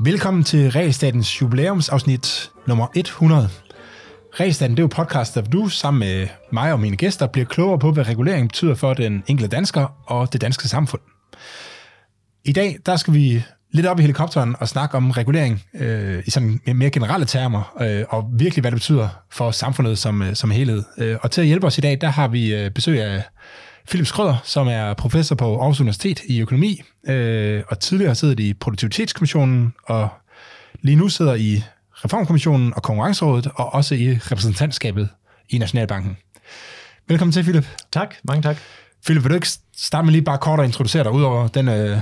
Velkommen til Regelstatens jubilæumsafsnit nummer 100. Regelstaten det er jo podcast, der du sammen med mig og mine gæster bliver klogere på, hvad regulering betyder for den enkelte dansker og det danske samfund. I dag der skal vi lidt op i helikopteren og snakke om regulering øh, i sådan mere generelle termer, øh, og virkelig hvad det betyder for samfundet som, øh, som helhed. Øh, og til at hjælpe os i dag, der har vi øh, besøg af Philip Skrøder, som er professor på Aarhus Universitet i økonomi, øh, og tidligere har siddet i Produktivitetskommissionen, og lige nu sidder i Reformkommissionen og Konkurrencerådet, og også i repræsentantskabet i Nationalbanken. Velkommen til, Philip. Tak, mange tak. Philip, vil du ikke starte med lige bare kort at introducere dig ud over den, øh,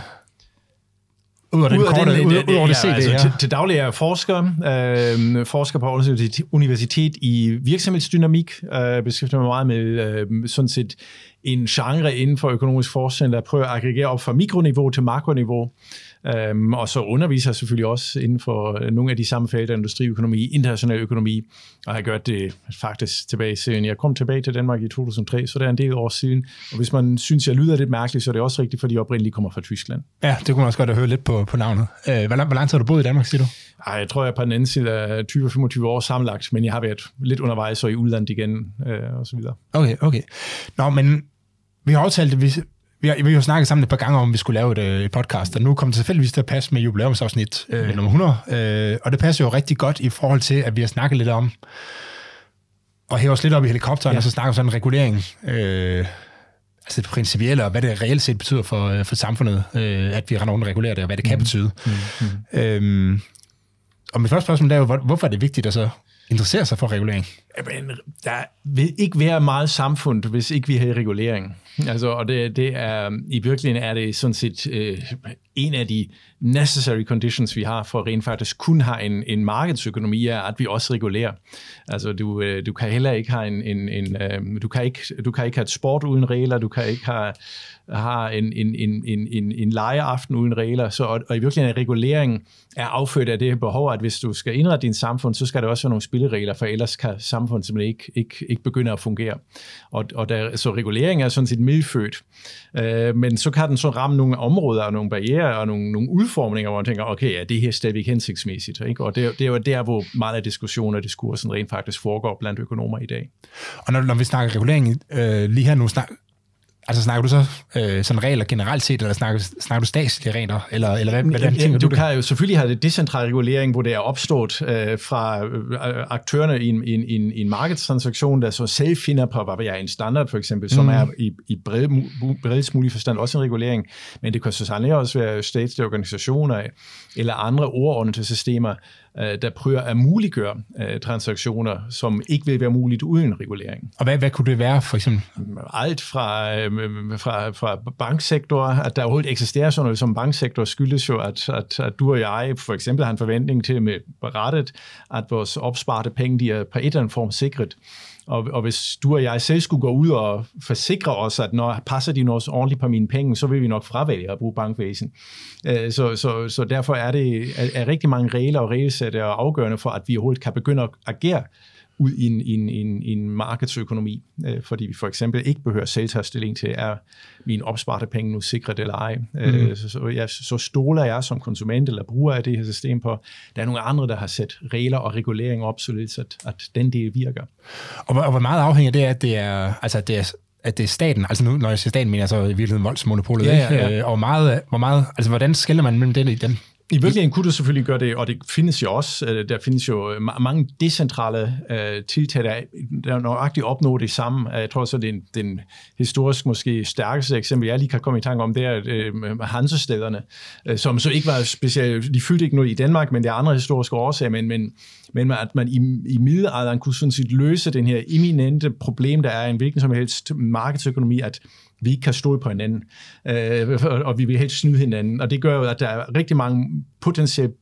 ud over den korte, den- ud, det- ud over det ja, CV altså, til, til daglig er jeg forsker, øh, forsker på Aarhus Universitet- Universitet i virksomhedsdynamik, øh, beskæftiger mig meget med øh, sådan set en genre inden for økonomisk forskning, der prøver at aggregere op fra mikroniveau til makroniveau, Øhm, og så underviser jeg selvfølgelig også inden for øh, nogle af de samme felter, industriøkonomi, international økonomi, og jeg har gjort det faktisk tilbage siden jeg kom tilbage til Danmark i 2003, så det er en del år siden. Og hvis man synes, jeg lyder lidt mærkeligt, så er det også rigtigt, fordi jeg oprindeligt kommer fra Tyskland. Ja, det kunne man også godt hørt lidt på, på navnet. Øh, hvor, lang, hvor lang tid har du boet i Danmark, siger du? Ej, jeg tror, jeg er på den anden side af 20-25 år sammenlagt, men jeg har været lidt undervejs og i udlandet igen, øh, og så videre. Okay, okay. Nå, men vi har aftalt, at vi, vi har, vi har jo snakket sammen et par gange om, at vi skulle lave et, øh, et podcast, og nu kommer det tilfældigvis til at passe med jubilæumsafsnit øh, nummer 100, øh, og det passer jo rigtig godt i forhold til, at vi har snakket lidt om at hæve os lidt op i helikopteren, ja. Og så snakke om sådan en regulering, øh, altså det principielle, og hvad det reelt set betyder for, øh, for samfundet, øh, at vi render rundt og regulerer det, og hvad det kan betyde. Mm-hmm. Øhm, og mit første spørgsmål er jo, hvor- hvorfor er det vigtigt at så interesserer sig for regulering? Jamen, der vil ikke være meget samfund, hvis ikke vi havde regulering. Altså, og det, det er, i virkeligheden er det sådan set øh, en af de necessary conditions, vi har for rent faktisk kun have en, en markedsøkonomi, er, at vi også regulerer. Altså, du, øh, du kan heller ikke have en, en, en øh, du, kan ikke, du kan ikke have et sport uden regler, du kan ikke have, har en, en, en, en, en, en legeaften uden regler, så, og, og i virkeligheden er reguleringen er affødt af det behov, at hvis du skal indrette din samfund, så skal der også være nogle spilleregler, for ellers kan samfundet simpelthen ikke, ikke, ikke begynde at fungere. Og, og der, så regulering er sådan set medfødt. Øh, men så kan den så ramme nogle områder og nogle barriere og nogle, nogle udformninger, hvor man tænker, okay, ja, det her er stadigvæk hensigtsmæssigt. Ikke? Og det, er- det er jo der, hvor meget af diskussionen og diskursen rent faktisk foregår blandt økonomer i dag. Og når, når vi snakker regulering øh, lige her nu, snak, altså snakker du så øh, sådan regler generelt set, eller snakker, snakker du statslige regler, eller, eller hvad, hvordan Jamen, tænker du du det? kan jo selvfølgelig have det decentral regulering, hvor det er opstået øh, fra øh, aktørerne i en, i, en, i, en, markedstransaktion, der så selv finder på, hvad jeg, en standard for eksempel, som Mm. er i, i bred, bredest mulig forstand også en regulering, men det kan så sandelig også være statslige organisationer eller andre overordnede systemer, der prøver at muliggøre øh, transaktioner, som ikke vil være muligt uden regulering. Og hvad, hvad kunne det være, for eksempel? alt fra, øh, fra, fra banksektor, at der overhovedet eksisterer sådan noget som banksektor, skyldes jo, at, at, at du og jeg for eksempel har en forventning til med berettet, at vores opsparte penge, de er på et eller andet form sikret. Og, og hvis du og jeg selv skulle gå ud og forsikre os, at når passer de os ordentligt på mine penge, så vil vi nok fravælge at bruge bankvæsen. Øh, så, så, så derfor er det er, er rigtig mange regler og regelsæt er afgørende for, at vi overhovedet kan begynde at agere ud i en, i en, i en, i en markedsøkonomi, øh, fordi vi for eksempel ikke behøver selv tage stilling til, er mine opsparte penge nu sikret eller ej. Mm. Øh, så, så, ja, så stoler jeg som konsument eller bruger af det her system på, der er nogle andre, der har sat regler og regulering op, således at, at den del virker. Og, hvor- og hvor meget afhænger det af, at det er, altså, at det er, at det er staten, altså nu, når jeg siger staten, mener jeg så i virkeligheden voldsmonopolet, Ja, ja, ja. Øh, og meget, hvor meget, altså hvordan skiller man mellem den i den? I virkeligheden kunne du selvfølgelig gøre det, og det findes jo også. Øh, der findes jo øh, mange decentrale øh, tiltag, der, der nøjagtigt opnår det samme. Øh, jeg tror så, den, den historisk måske stærkeste eksempel, jeg lige kan komme i tanke om, det er øh, Hansestederne, øh, som så ikke var specielt, de fyldte ikke noget i Danmark, men det er andre historiske årsager, men, men, men at man i, i middelalderen kunne sådan set løse den her eminente problem, der er i en hvilken som helst markedsøkonomi, at vi ikke kan stole på hinanden, øh, og vi vil helst snyde hinanden. Og det gør jo, at der er rigtig mange potentielle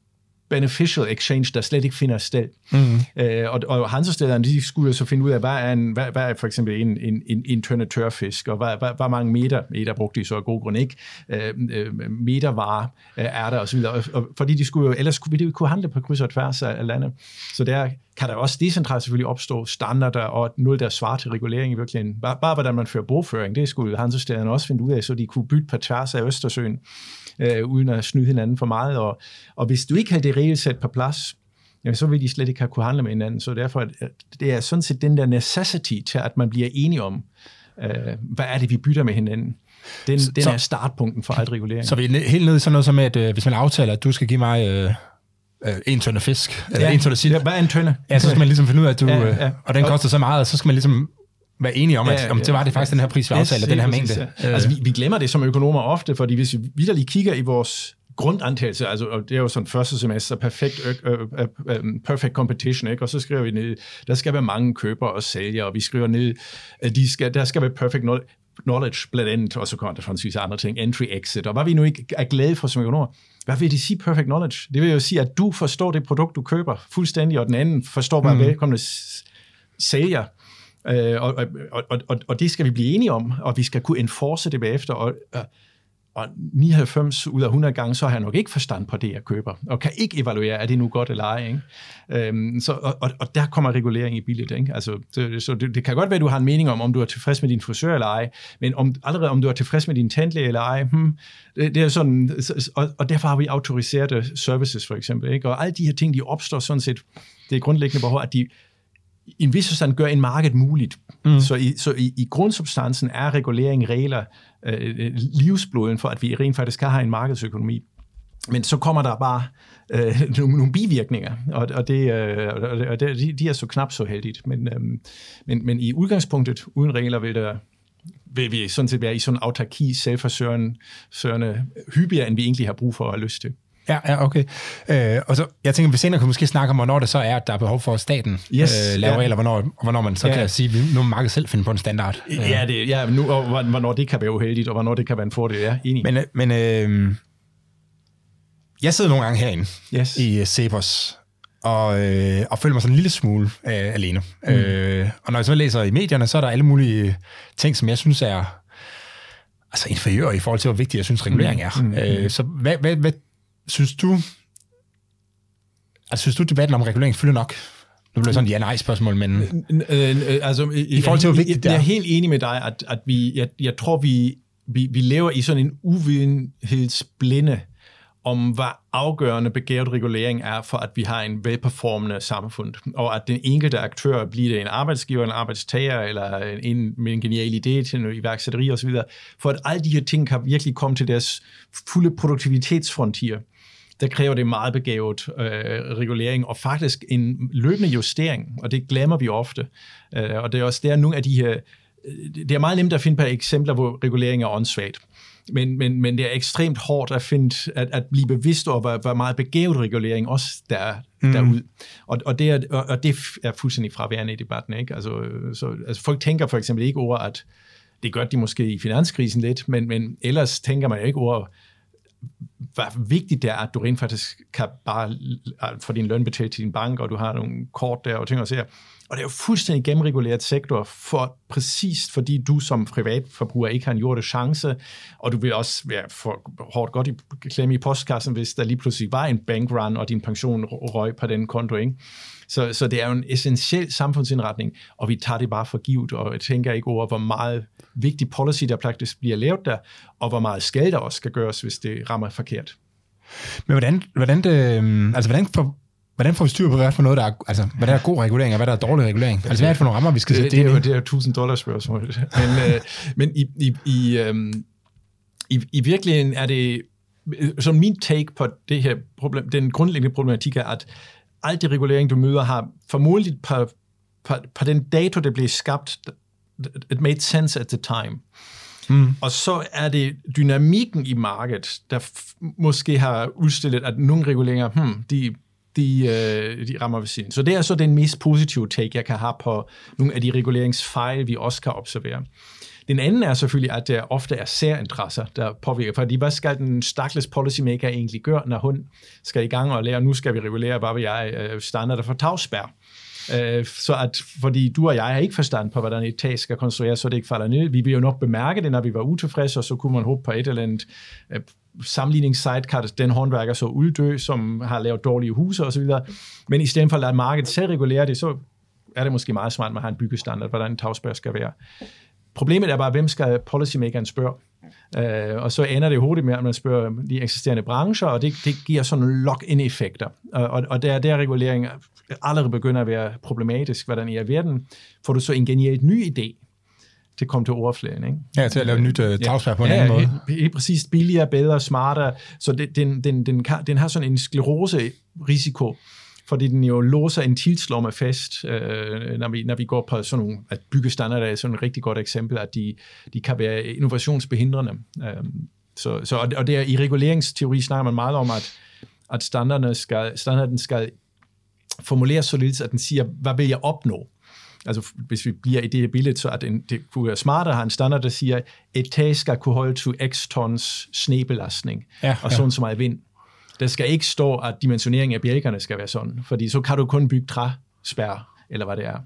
beneficial exchange, der slet ikke finder sted. Mm. Øh, og, og hansestederne, de skulle så finde ud af, hvad er, en, hvad, hvad er for eksempel en, en, en, en tørfisk, og hvad, hvad, hvor mange meter, meter brugte de så af god grund ikke, øh, øh, metervarer øh, er der osv., og, og, fordi de skulle jo, ellers skulle vi kunne handle på kryds og tværs af, af landet. Så der kan der også decentralt selvfølgelig opstå standarder og noget, der svarer til regulering i virkeligheden. Bare, bare hvordan man fører bogføring, det skulle hansestederne også finde ud af, så de kunne bytte på tværs af Østersøen øh, uden at snyde hinanden for meget. Og, og hvis du ikke havde det regelsæt på plads, jamen, så vil de slet ikke have kunne handle med hinanden. Så derfor at det er sådan set den der necessity til, at man bliver enige om, øh, hvad er det, vi bytter med hinanden. Den, så, den er startpunkten for alt regulering. Så vi er helt nede i sådan noget som, at øh, hvis man aftaler, at du skal give mig... Øh øh, en tønde fisk, eller ja, en tønde sild. Ja, hvad er en tønde? Ja, så skal man ligesom finde ud af, at du, ja, ja. Øh, og den koster så meget, og så skal man ligesom være enige om, at ja, ja, om det var det faktisk den her pris, vi aftalte, den her mængde. Ja. Altså, vi, vi glemmer det som økonomer ofte, fordi hvis vi lige kigger i vores grundantagelse, altså og det er jo sådan første semester, perfect, uh, uh, uh, perfect competition, ikke? og så skriver vi ned, der skal være mange købere og sælgere, og vi skriver ned, at de skal, der skal være perfect knowledge blandt andet, og så kommer der faktisk andre ting, entry, exit, og hvad vi nu ikke er glade for som økonomer, hvad vil det sige perfect knowledge? Det vil jo sige, at du forstår det produkt, du køber fuldstændig, og den anden forstår, hvad mm. velkomne sælger. Øh, og, og, og, og det skal vi blive enige om, og vi skal kunne enforce det bagefter. Og, øh, og 99 ud af 100 gange, så har jeg nok ikke forstand på det, jeg køber, og kan ikke evaluere, er det nu godt eller ej. Ikke? Øhm, så, og, og der kommer regulering i billedet. Ikke? Altså, så, så det, det kan godt være, at du har en mening om, om du er tilfreds med din frisør eller ej, men om, allerede om du er tilfreds med din tandlæge eller ej, hmm, det, det er sådan, og, og derfor har vi autoriserede services for eksempel. Ikke? Og alle de her ting, de opstår sådan set, det er grundlæggende behov, at de i en vis forstand gør en marked muligt. Mm. Så, i, så i, i grundsubstansen er regulering, regler, øh, livsbloden for, at vi rent faktisk kan have en markedsøkonomi. Men så kommer der bare øh, nogle, nogle bivirkninger, og, og, det, øh, og det, de, er så knap så heldigt. Men, øh, men, men i udgangspunktet, uden regler, vil der vil vi sådan set være i sådan en autarki, selvforsørende, hyppigere, end vi egentlig har brug for at have lyst til. Ja, ja, okay. Øh, og så, jeg tænker, vi senere kan måske snakke om, hvornår det så er, at der er behov for, at staten yes, øh, laver ja. regler, hvornår, hvornår man så ja. kan sige, at nu må markedet selv finde på en standard. Ja, det, ja nu, og hvornår det kan være uheldigt, og hvornår det kan være en fordel, ja, enig. Men, øh, men øh, jeg sidder nogle gange herinde yes. i uh, Cepos, og, øh, og føler mig sådan en lille smule øh, alene. Mm. Øh, og når jeg så læser i medierne, så er der alle mulige ting, som jeg synes er altså inferiør i forhold til, hvor vigtigt jeg synes, regulering mm. er. Mm. Øh, så hvad, hvad, hvad Synes du, altså synes du, debatten om regulering fylder nok? Nu bliver det sådan et ja-nej-spørgsmål, men øh, øh, altså, i forhold til, hvor vigtigt det er. Jeg er helt enig med dig, at, at vi, jeg, jeg tror, vi, vi, vi lever i sådan en uvidenhedsblinde om, hvad afgørende begæret regulering er for, at vi har en velperformende samfund, og at den enkelte aktør, bliver det en arbejdsgiver, en arbejdstager, eller en med en genial idé til noget iværksætteri osv., for at alle de her ting kan virkelig komme til deres fulde produktivitetsfrontier, der kræver det meget begavet øh, regulering, og faktisk en løbende justering, og det glemmer vi ofte. Øh, og det er også der nogle af de her, øh, det er meget nemt at finde på eksempler, hvor regulering er åndssvagt. Men, men, men det er ekstremt hårdt at, finde, at, at blive bevidst over, hvor, hvor meget begavet regulering også der er mm. derude. Og, og, det er, og, det er fuldstændig fraværende i debatten. Ikke? Altså, så, altså folk tænker for eksempel ikke over, at det gør de måske i finanskrisen lidt, men, men ellers tænker man ikke over, hvor vigtigt det er, at du rent faktisk kan bare få din løn betalt til din bank, og du har nogle kort der og ting og sager. Og det er jo fuldstændig gennemreguleret sektor, for præcis fordi du som privatforbruger ikke har en jordisk chance, og du vil også være for hårdt godt i klemme i postkassen, hvis der lige pludselig var en bankrun, og din pension røg på den konto. Ikke? Så, så det er jo en essentiel samfundsindretning, og vi tager det bare for givet, og jeg tænker ikke over, hvor meget vigtig policy, der faktisk bliver lavet der, og hvor meget skade der også skal gøres, hvis det rammer forkert. Men hvordan, hvordan, det, øhm, altså, hvordan, for, hvordan får vi styr på, hvad for noget, der er, altså, hvad der er god regulering, og hvad der er dårlig regulering? Altså, hvad er det for nogle rammer, vi skal sætte det, det, er jo, det er jo 1000 dollars spørgsmål. men, øh, men i, i, i, øhm, i, i virkeligheden er det, som min take på det her problem, den grundlæggende problematik er, at alt det regulering, du møder, har formodentlig på, på, på den dato, det blev skabt, it made sense at the time. Mm. Og så er det dynamikken i markedet, der måske har udstillet, at nogle reguleringer, hmm, de, de, øh, de rammer ved siden. Så det er så den mest positive take, jeg kan have på nogle af de reguleringsfejl, vi også kan observere. Den anden er selvfølgelig, at der ofte er særinteresser, der påvirker, fordi hvad skal den stakkels policymaker egentlig gøre, når hun skal i gang og lære, nu skal vi regulere, hvad vil jeg, øh, standarder for tagspær. Øh, så at, fordi du og jeg har ikke forstand på, hvordan et tag skal konstrueres, så det ikke falder ned. Vi vil jo nok bemærke det, når vi var utilfredse, og så kunne man håbe på et eller andet øh, sammenligningssite, kan den håndværker så uddø, som har lavet dårlige huse osv. Men i stedet for at lade markedet selv regulere det, så er det måske meget smart, at man har en byggestandard, hvordan en tagspær skal være. Problemet er bare, hvem skal policymakeren spørge? Uh, og så ender det hurtigt med, at man spørger de eksisterende brancher, og det, det giver sådan lock-in-effekter. Og, og, og der, der regulering allerede begynder at være problematisk, hvordan i verden får du så en genialt ny idé, til at komme til overfladen. Ikke? Ja, til at lave nyt uh, tagspær på en ja, anden måde. Helt, helt præcis billigere, bedre, smartere. Så det, den, den, den, kan, den har sådan en sklerose-risiko, fordi den jo låser en tilslomme fast, øh, når, vi, når vi går på sådan nogle, at byggestandarder er sådan et rigtig godt eksempel, at de, de kan være innovationsbehindrende. Øh, så, så, og, og der, i reguleringsteori snakker man meget om, at, at standarderne skal, standarden skal formuleres således, at den siger, hvad vil jeg opnå? Altså hvis vi bliver i det billede, så at den, det kunne være smartere at have en standard, der siger, et tag skal kunne holde til x tons snebelastning, Ja, og ja. sådan så meget vind. Der skal ikke stå, at dimensioneringen af bjælkerne skal være sådan, fordi så kan du kun bygge træspær, eller hvad det er.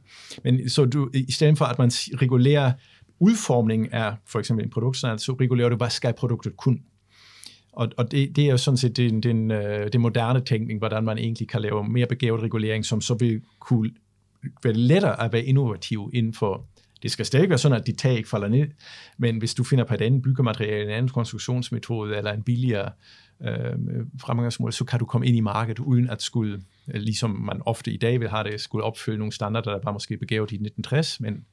Men så du, i stedet for, at man regulerer udformningen af for eksempel en produktstandard, så regulerer du, hvad skal produktet kun. Og, og det, det er jo sådan set den, den, øh, den moderne tænkning, hvordan man egentlig kan lave mere begavet regulering, som så vil kunne være lettere at være innovativ inden for det skal stadig være sådan, at dit tag ikke falder ned, men hvis du finder på et andet byggemateriale, en anden konstruktionsmetode eller en billigere øh, fremgangsmål, så kan du komme ind i markedet uden at skulle, øh, ligesom man ofte i dag vil have det, skulle opfylde nogle standarder, der var måske begavet i 1960, men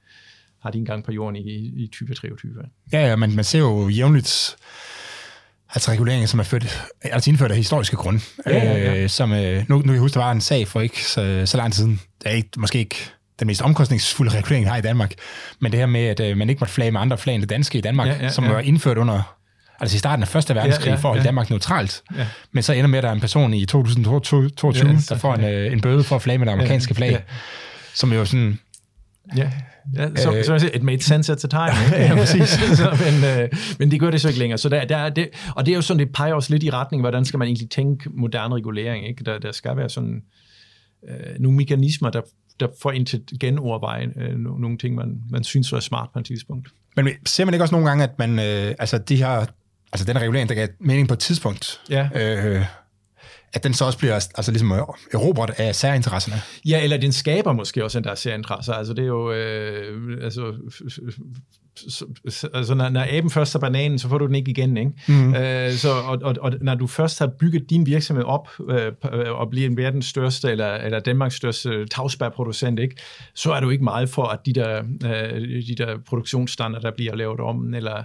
har de engang på jorden i, i 2023. Ja, ja, men man ser jo jævnligt altså reguleringer, som er født, altså indført af historiske grunde. Ja, ja, ja. Øh, som, øh, nu, nu kan jeg huske, der var en sag for ikke så, så lang tid siden. Det er ikke, måske ikke den mest omkostningsfulde regulering, vi har i Danmark, men det her med, at øh, man ikke måtte flage med andre flag end det danske i Danmark, Ja, ja, som ja. var indført under altså i starten af Første Verdenskrig, Ja, ja, for at holde ja. Danmark neutralt. Ja. Men så ender med, at der er en person i 2022, Ja, der får en, øh, en bøde for at flage med det amerikanske flag, Ja. som jo sådan, Ja, ja så, Øh. så siger, it made sense at the time. Ja, præcis. så, men, øh, men det gør det så ikke længere. Så der, der, er det, og det er jo sådan, det peger også lidt i retning, hvordan skal man egentlig tænke moderne regulering. Ikke? Der, der skal være sådan øh, nogle mekanismer, der, der får ind til genoverveje øh, no- nogle ting, man, man synes var smart på et tidspunkt. Men ser man ikke også nogle gange, at man, øh, altså de her, altså den regulering, der gav mening på et tidspunkt, Ja. øh, at den så også bliver altså ligesom erobret af særinteresserne. Ja, eller den skaber måske også en der særinteresser. Altså det er jo, øh, altså, så, så, altså når, når aben først har bananen, så får du den ikke igen, ikke? Mm. Øh, så, og, og, og når du først har bygget din virksomhed op øh, og bliver en verdens største, eller, eller Danmarks største tagspærproducent, ikke? Så er du ikke meget for, at de der, øh, de der produktionsstandarder bliver lavet om, eller øh,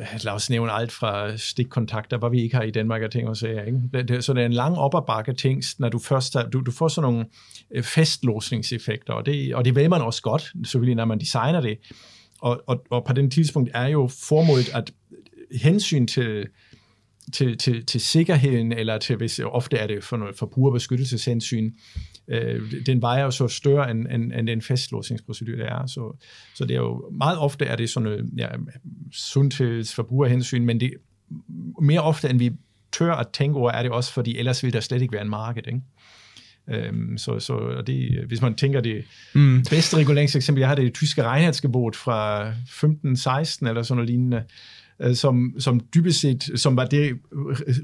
lad os nævne alt fra stikkontakter, hvad vi ikke har i Danmark og ting og sager. Ikke? Det, det, så det er en lang op og bakke ting, når du først har, du, du får sådan nogle øh, festlåsningseffekter, fastlåsningseffekter, og det, og det vil man også godt, selvfølgelig når man designer det. Og, og, og på den tidspunkt er jo formålet at hensyn til, til, til, til sikkerheden, eller til, hvis ofte er det for noget forbrugerbeskyttelseshensyn, øh, den vejer jo så større end, end, end den fastlåsningsprocedur, der er. Så, så det er jo meget ofte er det sådan noget ja, sundheds forbrugerhensyn, men det mere ofte end vi tør at tænke over, er det også, fordi ellers vil der slet ikke være en marked, ikke? Øhm, så, så og det, hvis man tænker det mm. bedste reguleringseksempel, jeg har det tyske Reinheitsgebot fra 15-16 eller sådan noget lignende, øh, Øh, som, som dybest set, som var det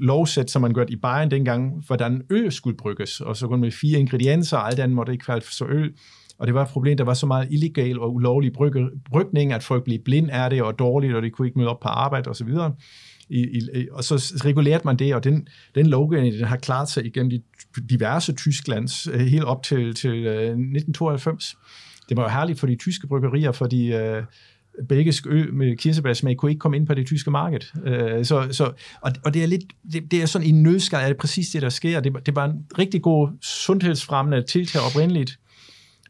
lovsæt, som man gjorde i Bayern dengang, hvordan øl skulle brygges, og så kun med fire ingredienser, og alt andet måtte ikke falde så øl. Og det var et problem, der var så meget illegal og ulovlig brygge, brygning, at folk blev blind af det og dårligt, og de kunne ikke møde op på arbejde osv. I, i, og så regulerede man det, og den, den lovgivning, den har klaret sig igennem de diverse Tysklands, øh, helt op til, til øh, 1992. Det var jo herligt for de tyske bryggerier, fordi øh, belgisk øl med kirsebærsmag kunne ikke komme ind på det tyske marked. Øh, så, så, og, og det er lidt, det, det er sådan i nødskal, er det præcis det, der sker. Det, det var en rigtig god sundhedsfremmende tiltag oprindeligt,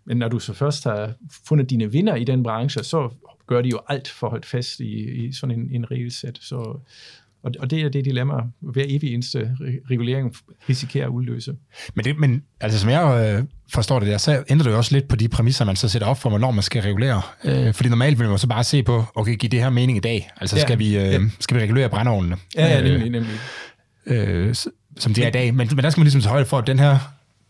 men når du så først har fundet dine vinder i den branche, så gør de jo alt for at holde fast i, i sådan en, en regelsæt. Så, og, og det er det dilemma, hver evig eneste regulering risikerer at udløse. Men, det, men altså, som jeg øh, forstår det der, så ændrer det jo også lidt på de præmisser, man så sætter op for, hvornår man skal regulere. Øh, fordi normalt vil man så bare se på, okay, giver det her mening i dag? Altså, ja, skal, vi, øh, ja. skal vi regulere brændeovnene? Ja, ja, nemlig, nemlig. Øh, som det er i dag. Men, men der skal man ligesom tage højde for, at den her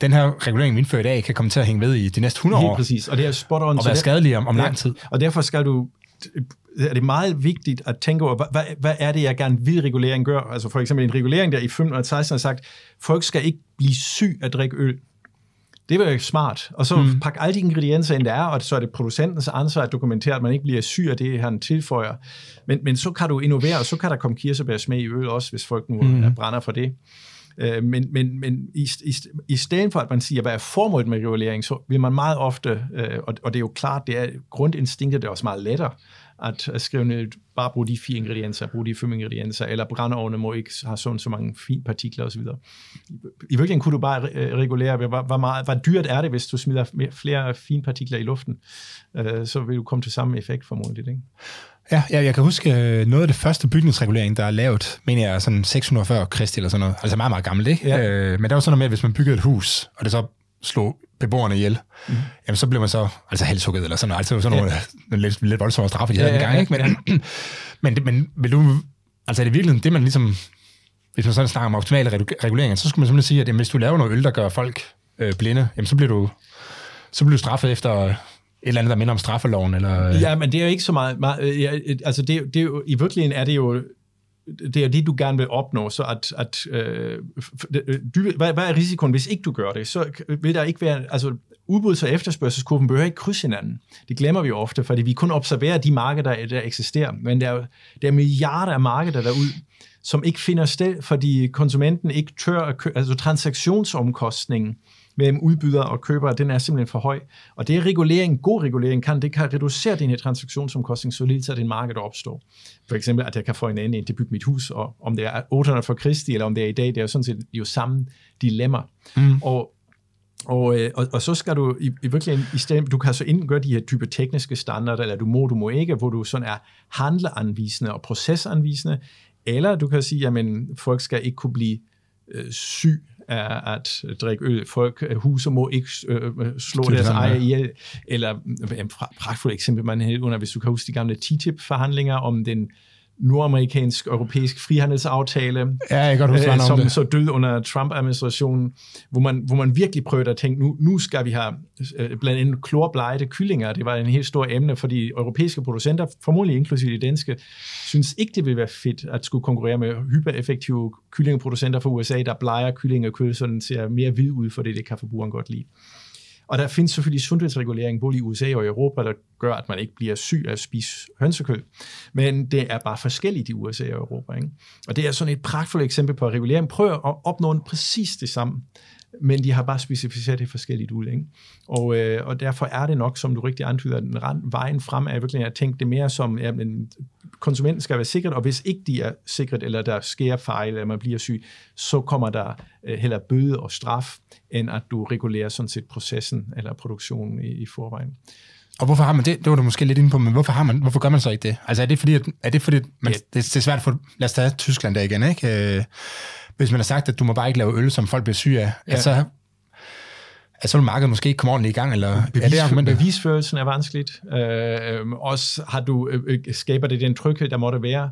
den her regulering, vi indfører i dag, kan komme til at hænge ved i de næste 100 Helt år. præcis. Og det er spot on. Og være skadelig om, om lang tid. Og derfor skal du er det meget vigtigt at tænke over, hvad, hvad er det, jeg gerne vil, regulering gør? Altså for eksempel en regulering, der i 1516 har sagt, folk skal ikke blive syg af at drikke øl. Det var jo smart. Og så mm. pakke alle de ingredienser ind, der er, og så er det producentens ansvar at dokumentere, at man ikke bliver syg af det, han tilføjer. Men, men så kan du innovere, og så kan der komme kirsebærsmag i øl også, hvis folk nu mm. brænder for det. Øh, men, men, men i, i, i stedet for, at man siger, hvad er formålet med regulering, så vil man meget ofte, øh, og, og det er jo klart, det er grundinstinktet, det er også meget lettere, at, at skrive ned, bare brug de fire ingredienser, brug de fem ingredienser, eller brændeovne må ikke have sådan så mange fine partikler osv. I virkeligheden kunne du bare regulere, hvor, hvor, meget, hvor dyrt er det, hvis du smider flere fine partikler i luften, øh, så vil du komme til samme effekt formodentlig. Ikke? Ja, jeg, jeg kan huske øh, noget af det første bygningsregulering, der er lavet, mener jeg, sådan 640 Kristi eller sådan noget. Altså meget, meget gammelt, ikke? Ja. Øh, men der var sådan noget med, at hvis man byggede et hus, og det så slog beboerne ihjel, mm. jamen så blev man så altså halshugget eller sådan noget. Altså sådan nogle ja. lidt, lidt voldsomme straffe, de havde ja, gang, ikke? Men, ja. men, men vil du, altså er det virkelig det, man ligesom, hvis man sådan snakker om optimale reguleringer, så skulle man simpelthen sige, at jamen, hvis du laver noget øl, der gør folk øh, blinde, jamen så bliver du, så bliver du straffet efter et eller andet, der minder om straffeloven? Eller? Ja, men det er jo ikke så meget... meget ja, altså, det, det er jo, i virkeligheden er det jo det er det, du gerne vil opnå, så at, at øh, øh du, hvad, hvad er risikoen, hvis ikke du gør det? Så vil der ikke være, altså udbuds- og efterspørgselskurven behøver ikke krydse hinanden. Det glemmer vi ofte, fordi vi kun observerer de markeder, der, der eksisterer, men der er, der er milliarder af markeder derude, som ikke finder sted, fordi konsumenten ikke tør at købe, altså transaktionsomkostningen mellem udbyder og køber, den er simpelthen for høj. Og det er regulering, god regulering kan, det kan reducere din her transaktionsomkostning, så lidt at din marked opstår. For eksempel, at jeg kan få en anden til at bygge mit hus, og om det er 800 for Kristi, eller om det er i dag, det er jo sådan set jo samme dilemma. Mm. Og og, øh, og, og så skal du i, i virkeligheden, i stedet, du kan så enten gøre de her type tekniske standarder, eller du må, du må ikke, hvor du sådan er handleanvisende og procesanvisende, eller du kan sige, at folk skal ikke kunne blive øh, syg er at drikke øl. Folk, øh, huser må ikke øh, øh slå det deres ejer ihjel. Eller et pragtfuldt eksempel, man havde under, hvis du kan huske de gamle TTIP-forhandlinger om den nordamerikansk-europæisk frihandelsaftale, ja, jeg kan huske, øh, som det. så døde under Trump-administrationen, hvor man, hvor man virkelig prøvede at tænke, nu, nu skal vi have øh, blandt andet klorblejede kyllinger. Det var en helt stor emne, fordi europæiske producenter, formodentlig inklusive de danske, synes ikke, det ville være fedt at skulle konkurrere med hypereffektive kyllingeproducenter fra USA, der blejer kyllingekød, så den ser mere hvid ud, fordi det kan forbrugeren godt lide. Og der findes selvfølgelig sundhedsregulering både i USA og Europa, der gør, at man ikke bliver syg af at spise hønsekød. Men det er bare forskelligt i USA og Europa. Ikke? Og det er sådan et pragtfuldt eksempel på regulering. prøver at opnå en præcis det samme men de har bare specificeret det forskelligt ud. Ikke? Og, øh, og derfor er det nok, som du rigtig antyder, den vejen frem er virkelig at tænke det mere som, at konsumenten skal være sikret, og hvis ikke de er sikret, eller der sker fejl, eller man bliver syg, så kommer der øh, heller bøde og straf, end at du regulerer sådan set processen eller produktionen i, i forvejen. Og hvorfor har man det? Det var du måske lidt inde på, men hvorfor, har man, hvorfor gør man så ikke det? Altså er det fordi, at, er det, fordi man, ja. det, det, er svært for, lad os tage Tyskland der igen, ikke? Øh, hvis man har sagt, at du må bare ikke lave øl, som folk bliver syge af, ja. altså, at så vil markedet måske ikke komme ordentligt i gang, eller Bevis, er det argumentet? Bevisførelsen er vanskeligt. Øh, øh, også har du, øh, øh, skaber det den tryghed, der måtte være.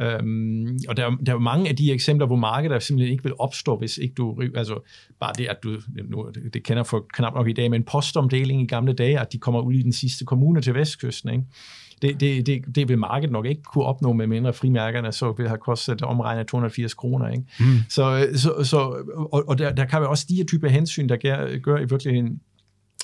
Øhm, og der, der er mange af de eksempler, hvor markedet simpelthen ikke vil opstå, hvis ikke du, altså bare det, at du, nu, det kender for knap nok i dag, men postomdeling i gamle dage, at de kommer ud i den sidste kommune til vestkysten, ikke? det, det, det, det vil markedet nok ikke kunne opnå med mindre frimærkerne, så vil have kostet omregnet 280 kroner. Ikke? Mm. Så, så, så, og, og der, der kan være også de her typer hensyn, der gør, gør i virkeligheden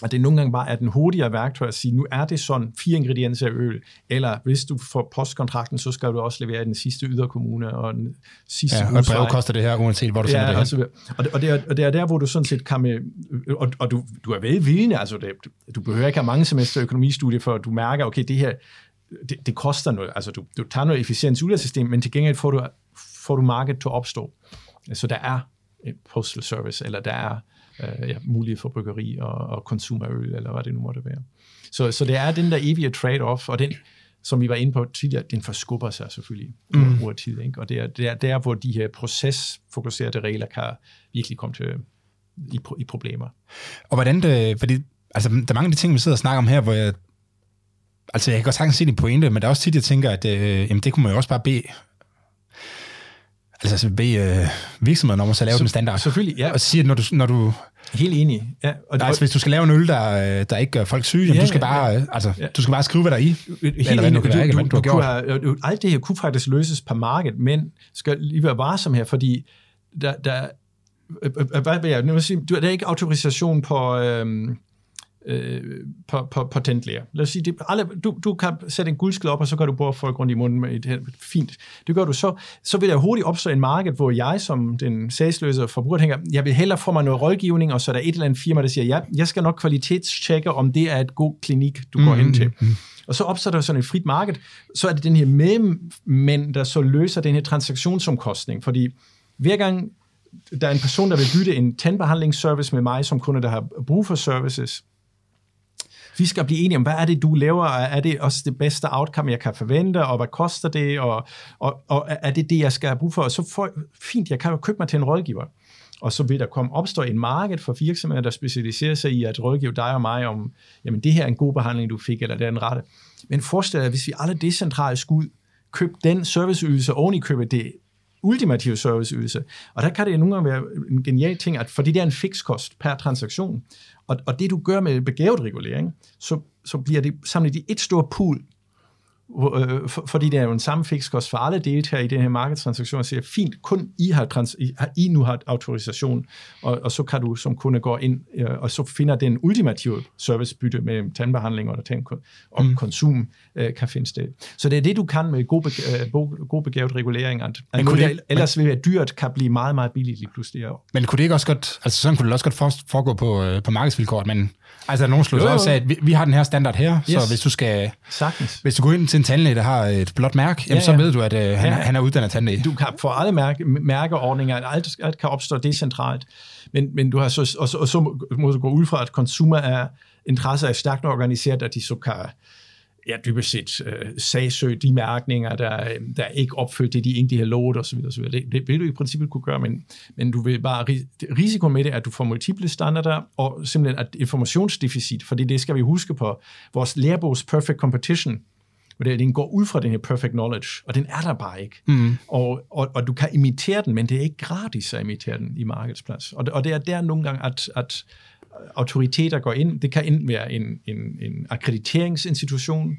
at det nogle gange bare er den hurtigere værktøj at sige, nu er det sådan fire ingredienser af øl, eller hvis du får postkontrakten, så skal du også levere i den sidste yderkommune, og den sidste Ja, og et brev koster det her, uanset hvor du sender ja, det altså, og, det, og, det er, og det er der, hvor du sådan set kan med, og, og du, du er velvidende, altså det, du behøver ikke have mange semester økonomistudier, for du mærker, okay, det her, det, det koster noget, altså du, du tager noget efficiens ud af systemet, men til gengæld får du, får du markedet til at opstå. Så der er et postal service, eller der er øh, ja, mulighed for bryggeri og, og konsum af øl, eller hvad det nu måtte være. Så, så det er den der evige trade-off, og den, som vi var inde på tidligere, den forskubber sig selvfølgelig mm. over tid. Ikke? Og det er, det er der, hvor de her procesfokuserede regler kan virkelig komme til i, i problemer. Og hvordan det, fordi altså, der er mange af de ting, vi sidder og snakker om her, hvor jeg, altså jeg kan godt sagtens se din pointe, men der er også tit, jeg tænker, at øh, jamen, det kunne man jo også bare bede altså bede øh, virksomheden om at så lave den standard. Selvfølgelig, ja. Og sige, at når du, når du Helt enig. Ja, og Nej, altså, hvis du skal lave en øl, der, øh, der ikke gør folk syge, ja, du, skal bare, ja, altså, ja. du skal bare skrive, hvad der er i. Helt eller hvad du, kan være, du, du, du, du, gjort. alt det her kunne faktisk løses på markedet, men skal lige være varsom her, fordi der, der, øh, øh, hvad vil jeg nu sige, der er ikke autorisation på, øhm, øh, på, på patentlæger. Lad os sige, det, alle, du, du kan sætte en guldskid op, og så kan du bore folk rundt i munden med et, fint. Det gør du så. Så vil der hurtigt opstå en marked, hvor jeg som den sagsløse forbruger tænker, jeg vil hellere få mig noget rådgivning, og så er der et eller andet firma, der siger, ja, jeg skal nok kvalitetstjekke, om det er et god klinik, du mm, går hen til. Mm. Og så opstår der sådan et frit marked. Så er det den her mellemmænd, der så løser den her transaktionsomkostning. Fordi hver gang der er en person, der vil bytte en tandbehandlingsservice med mig som kunde, der har brug for services, vi skal blive enige om, hvad er det, du laver? Er det også det bedste outcome, jeg kan forvente? Og hvad koster det? Og, og, og er det det, jeg skal have brug for? Og så får, fint, jeg kan jo købe mig til en rådgiver. Og så vil der komme opstå en marked for virksomheder, der specialiserer sig i at rådgive dig og mig om, jamen det her er en god behandling, du fik, eller det er en rette. Men forestil dig, hvis vi alle decentralt skulle købe den serviceydelse oven i købet det ultimative serviceydelse. Og der kan det nogle gange være en genial ting, at fordi det er en fikskost per transaktion, og, og det du gør med begavet regulering, så, så bliver det samlet i et stort pool, øh, for, fordi det er jo en samme for alle deltagere i den her markedstransaktion, og siger, fint, kun I har, trans, I, har, I nu har autorisation, og, og så kan du som kunde gå ind, øh, og så finder den ultimative servicebytte med tandbehandling og, tand, og mm. konsum øh, kan finde sted. Så det er det, du kan med god, øh, god begavet regulering, at, at noget, det, ellers vil være dyrt, kan blive meget, meget billigt lige pludselig. Men kunne det ikke også godt, altså sådan kunne det også godt foregå på, på markedsvilkår, at man Altså, nogen slår også af, at vi, vi har den her standard her, yes. så hvis du skal... Sagtens. Hvis du går ind til en tandlæge, der har et blåt mærke, jamen, ja, ja. så ved du, at uh, han, ja. han er uddannet tandlæge. Du kan få alle mærke, mærkeordninger, alt, alt kan opstå decentralt, men, men du har så, og, så, og så må du gå ud fra, at konsumer er interesser er stærkt organiseret, at de så kan ja, dybest set øh, sagsøge de mærkninger, der, der ikke opfyldt det, de egentlig har lovet osv. osv. Det, det vil du i princippet kunne gøre, men, men du vil bare, risikoen med det er, at du får multiple standarder, og simpelthen at informationsdeficit, fordi det skal vi huske på, vores lærebogs Perfect Competition, hvor det, den går ud fra den her perfect knowledge, og den er der bare ikke. Mm. Og, og, og du kan imitere den, men det er ikke gratis at imitere den i markedsplads. Og, og det er der nogle gange, at, at autoriteter går ind. Det kan enten være en, en, en akkrediteringsinstitution,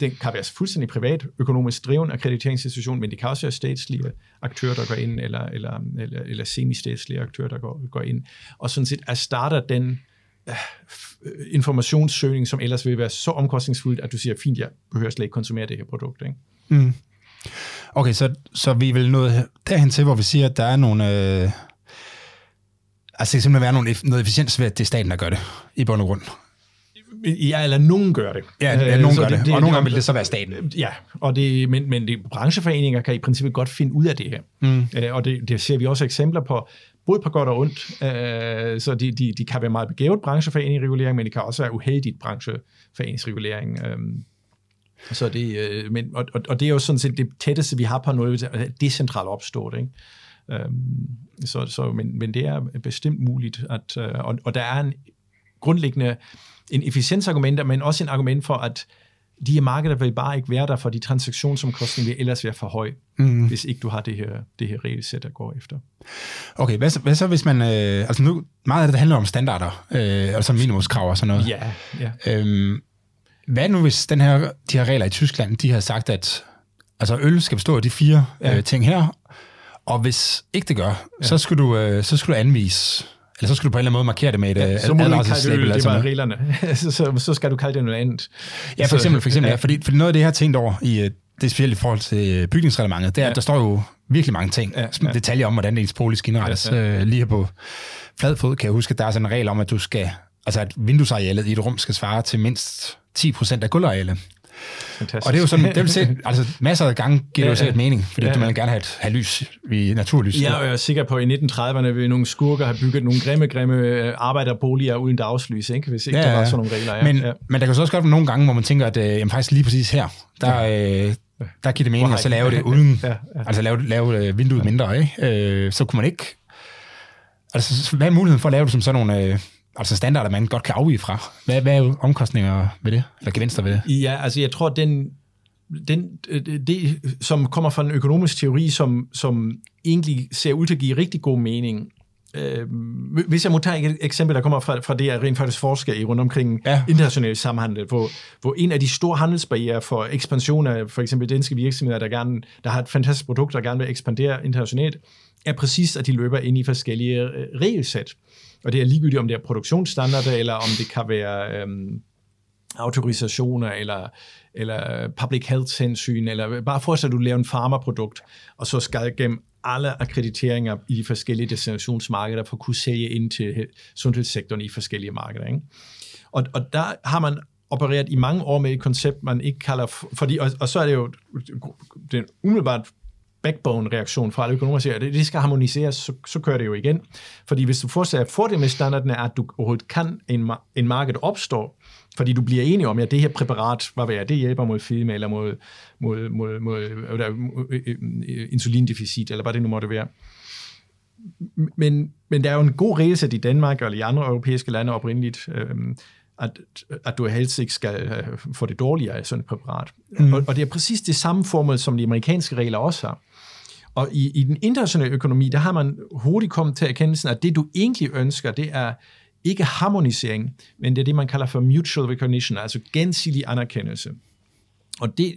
det kan være fuldstændig privat, økonomisk driven akkrediteringsinstitution, men det kan også være statslige aktører, der går ind, eller, eller, eller, eller semistatslige aktører, der går, går ind, og sådan set erstatter den uh, informationssøgning, som ellers vil være så omkostningsfuldt, at du siger, fint, jeg behøver slet ikke konsumere det her produkt. Ikke? Mm. Okay, så, så vi vil nå derhen til, hvor vi siger, at der er nogle... Øh Altså, det kan simpelthen være nogle, noget efficiens ved, at det er staten, der gør det, i bund og grund. Ja, eller nogen gør det. Ja, ja nogen gør det, det, det, og nogle gange vil det så være staten. Ja, og det, men, men det, brancheforeninger kan i princippet godt finde ud af det her. Mm. Øh, og det, det ser vi også eksempler på, både på godt og ondt. Øh, så de, de, de kan være meget begavet brancheforeningsregulering, men det kan også være uheldigt brancheforeningsregulering. Øh, så det, øh, men, og, og, og det er jo sådan set det tætteste, vi har på noget decentralt opstået. Ikke? Øhm, så, så, men, men det er bestemt muligt, at, øh, og, og der er en grundlæggende en efficiensargument, men også en argument for, at de her markeder vil bare ikke være der, for de transaktionsomkostninger vil ellers være for høj, mm. hvis ikke du har det her, det her regelsæt, der går efter. Okay, hvad så, hvad så hvis man, øh, altså nu, meget af det handler om standarder, øh, altså minimumskrav og sådan noget. Ja, ja. Øhm, hvad nu hvis den her, de her regler i Tyskland, de har sagt, at altså øl skal bestå af de fire ja. øh, ting her, og hvis ikke det gør, ja. så, skal du, øh, så skal du anvise eller så skal du på en eller anden måde markere det med et ja, så må advarselslabel. Det, det var reglerne. så, så, så, skal du kalde det noget andet. Ja, for eksempel, for eksempel ja. fordi, fordi noget af det, jeg har tænkt over, i, øh, det er specielt i forhold til øh, bygningsreglementet, det er, ja. at der står jo virkelig mange ting, ja, ja. detaljer om, hvordan ens bolig skal indrettes. Ja, ja. Øh, lige her på flad fod kan jeg huske, at der er sådan en regel om, at du skal, altså at vinduesarealet i et rum skal svare til mindst 10% af gulvarealet. Fantastisk. Og det er jo sådan, det vil se, altså masser af gange giver det jo Ja, sikkert ja. mening, fordi Ja, ja. vil gerne have, et, have lys i naturlys. Jeg er sikker på, at i 1930'erne vil nogle skurker have bygget nogle grimme, grimme øh, arbejderboliger uden dagslys, ikke? hvis ikke Ja, ja, der var ja. sådan nogle regler. Ja. Men, ja. men der kan så også godt være nogle gange, hvor man tænker, at øh, jamen, faktisk lige præcis her, der, øh, der giver det mening at så lave det uden, Ja, ja. altså lave, lave øh, vinduet mindre, ikke? Øh, så kunne man ikke, altså så hvad er muligheden for at lave det som sådan nogle, øh, altså standarder, man godt kan afvige fra? Hvad, hvad er omkostninger ved det, eller gevinster ved det? Ja, altså jeg tror, den, den, øh, det, som kommer fra en økonomisk teori, som, som egentlig ser ud til at give rigtig god mening. Øh, hvis jeg må tage et eksempel, der kommer fra, fra det, jeg rent faktisk forsker i rundt omkring Ja. international samhandel, hvor, hvor en af de store handelsbarriere for ekspansion af for eksempel danske virksomheder, der, gerne, der har et fantastisk produkt, der gerne vil ekspandere internationalt, er præcis, at de løber ind i forskellige øh, regelsæt. Og det er ligegyldigt, om det er produktionsstandarder, eller om det kan være øhm, autorisationer, eller, eller public health hensyn, eller bare forestil dig, at du laver en farmaprodukt, og så skal gennem alle akkrediteringer i de forskellige destinationsmarkeder for at kunne sælge ind til sundhedssektoren i forskellige markeder. Ikke? Og, og der har man opereret i mange år med et koncept, man ikke kalder, fordi, og, og så er det jo den umiddelbart backbone-reaktion fra alle økonomer siger, at det, det skal harmoniseres, så, så kører det jo igen. Fordi hvis du fortsætter, fordelen med standarden er, at du overhovedet kan en, ma- en marked opstå, fordi du bliver enig om, at det her præparat, hvad ved jeg, det hjælper mod fedme, eller mod, mod, mod, mod, mod øh, øh, insulindeficit, eller hvad det nu måtte være. Men, men der er jo en god regelsæt i Danmark og i andre europæiske lande oprindeligt, øhm, at, at du helst ikke skal øh, få det dårligere af sådan et præparat. Mm. Og, og det er præcis det samme formål, som de amerikanske regler også har. Og i, i den internationale økonomi, der har man hurtigt kommet til erkendelsen, at det du egentlig ønsker, det er ikke harmonisering, men det er det, man kalder for mutual recognition, altså gensidig anerkendelse. Og det,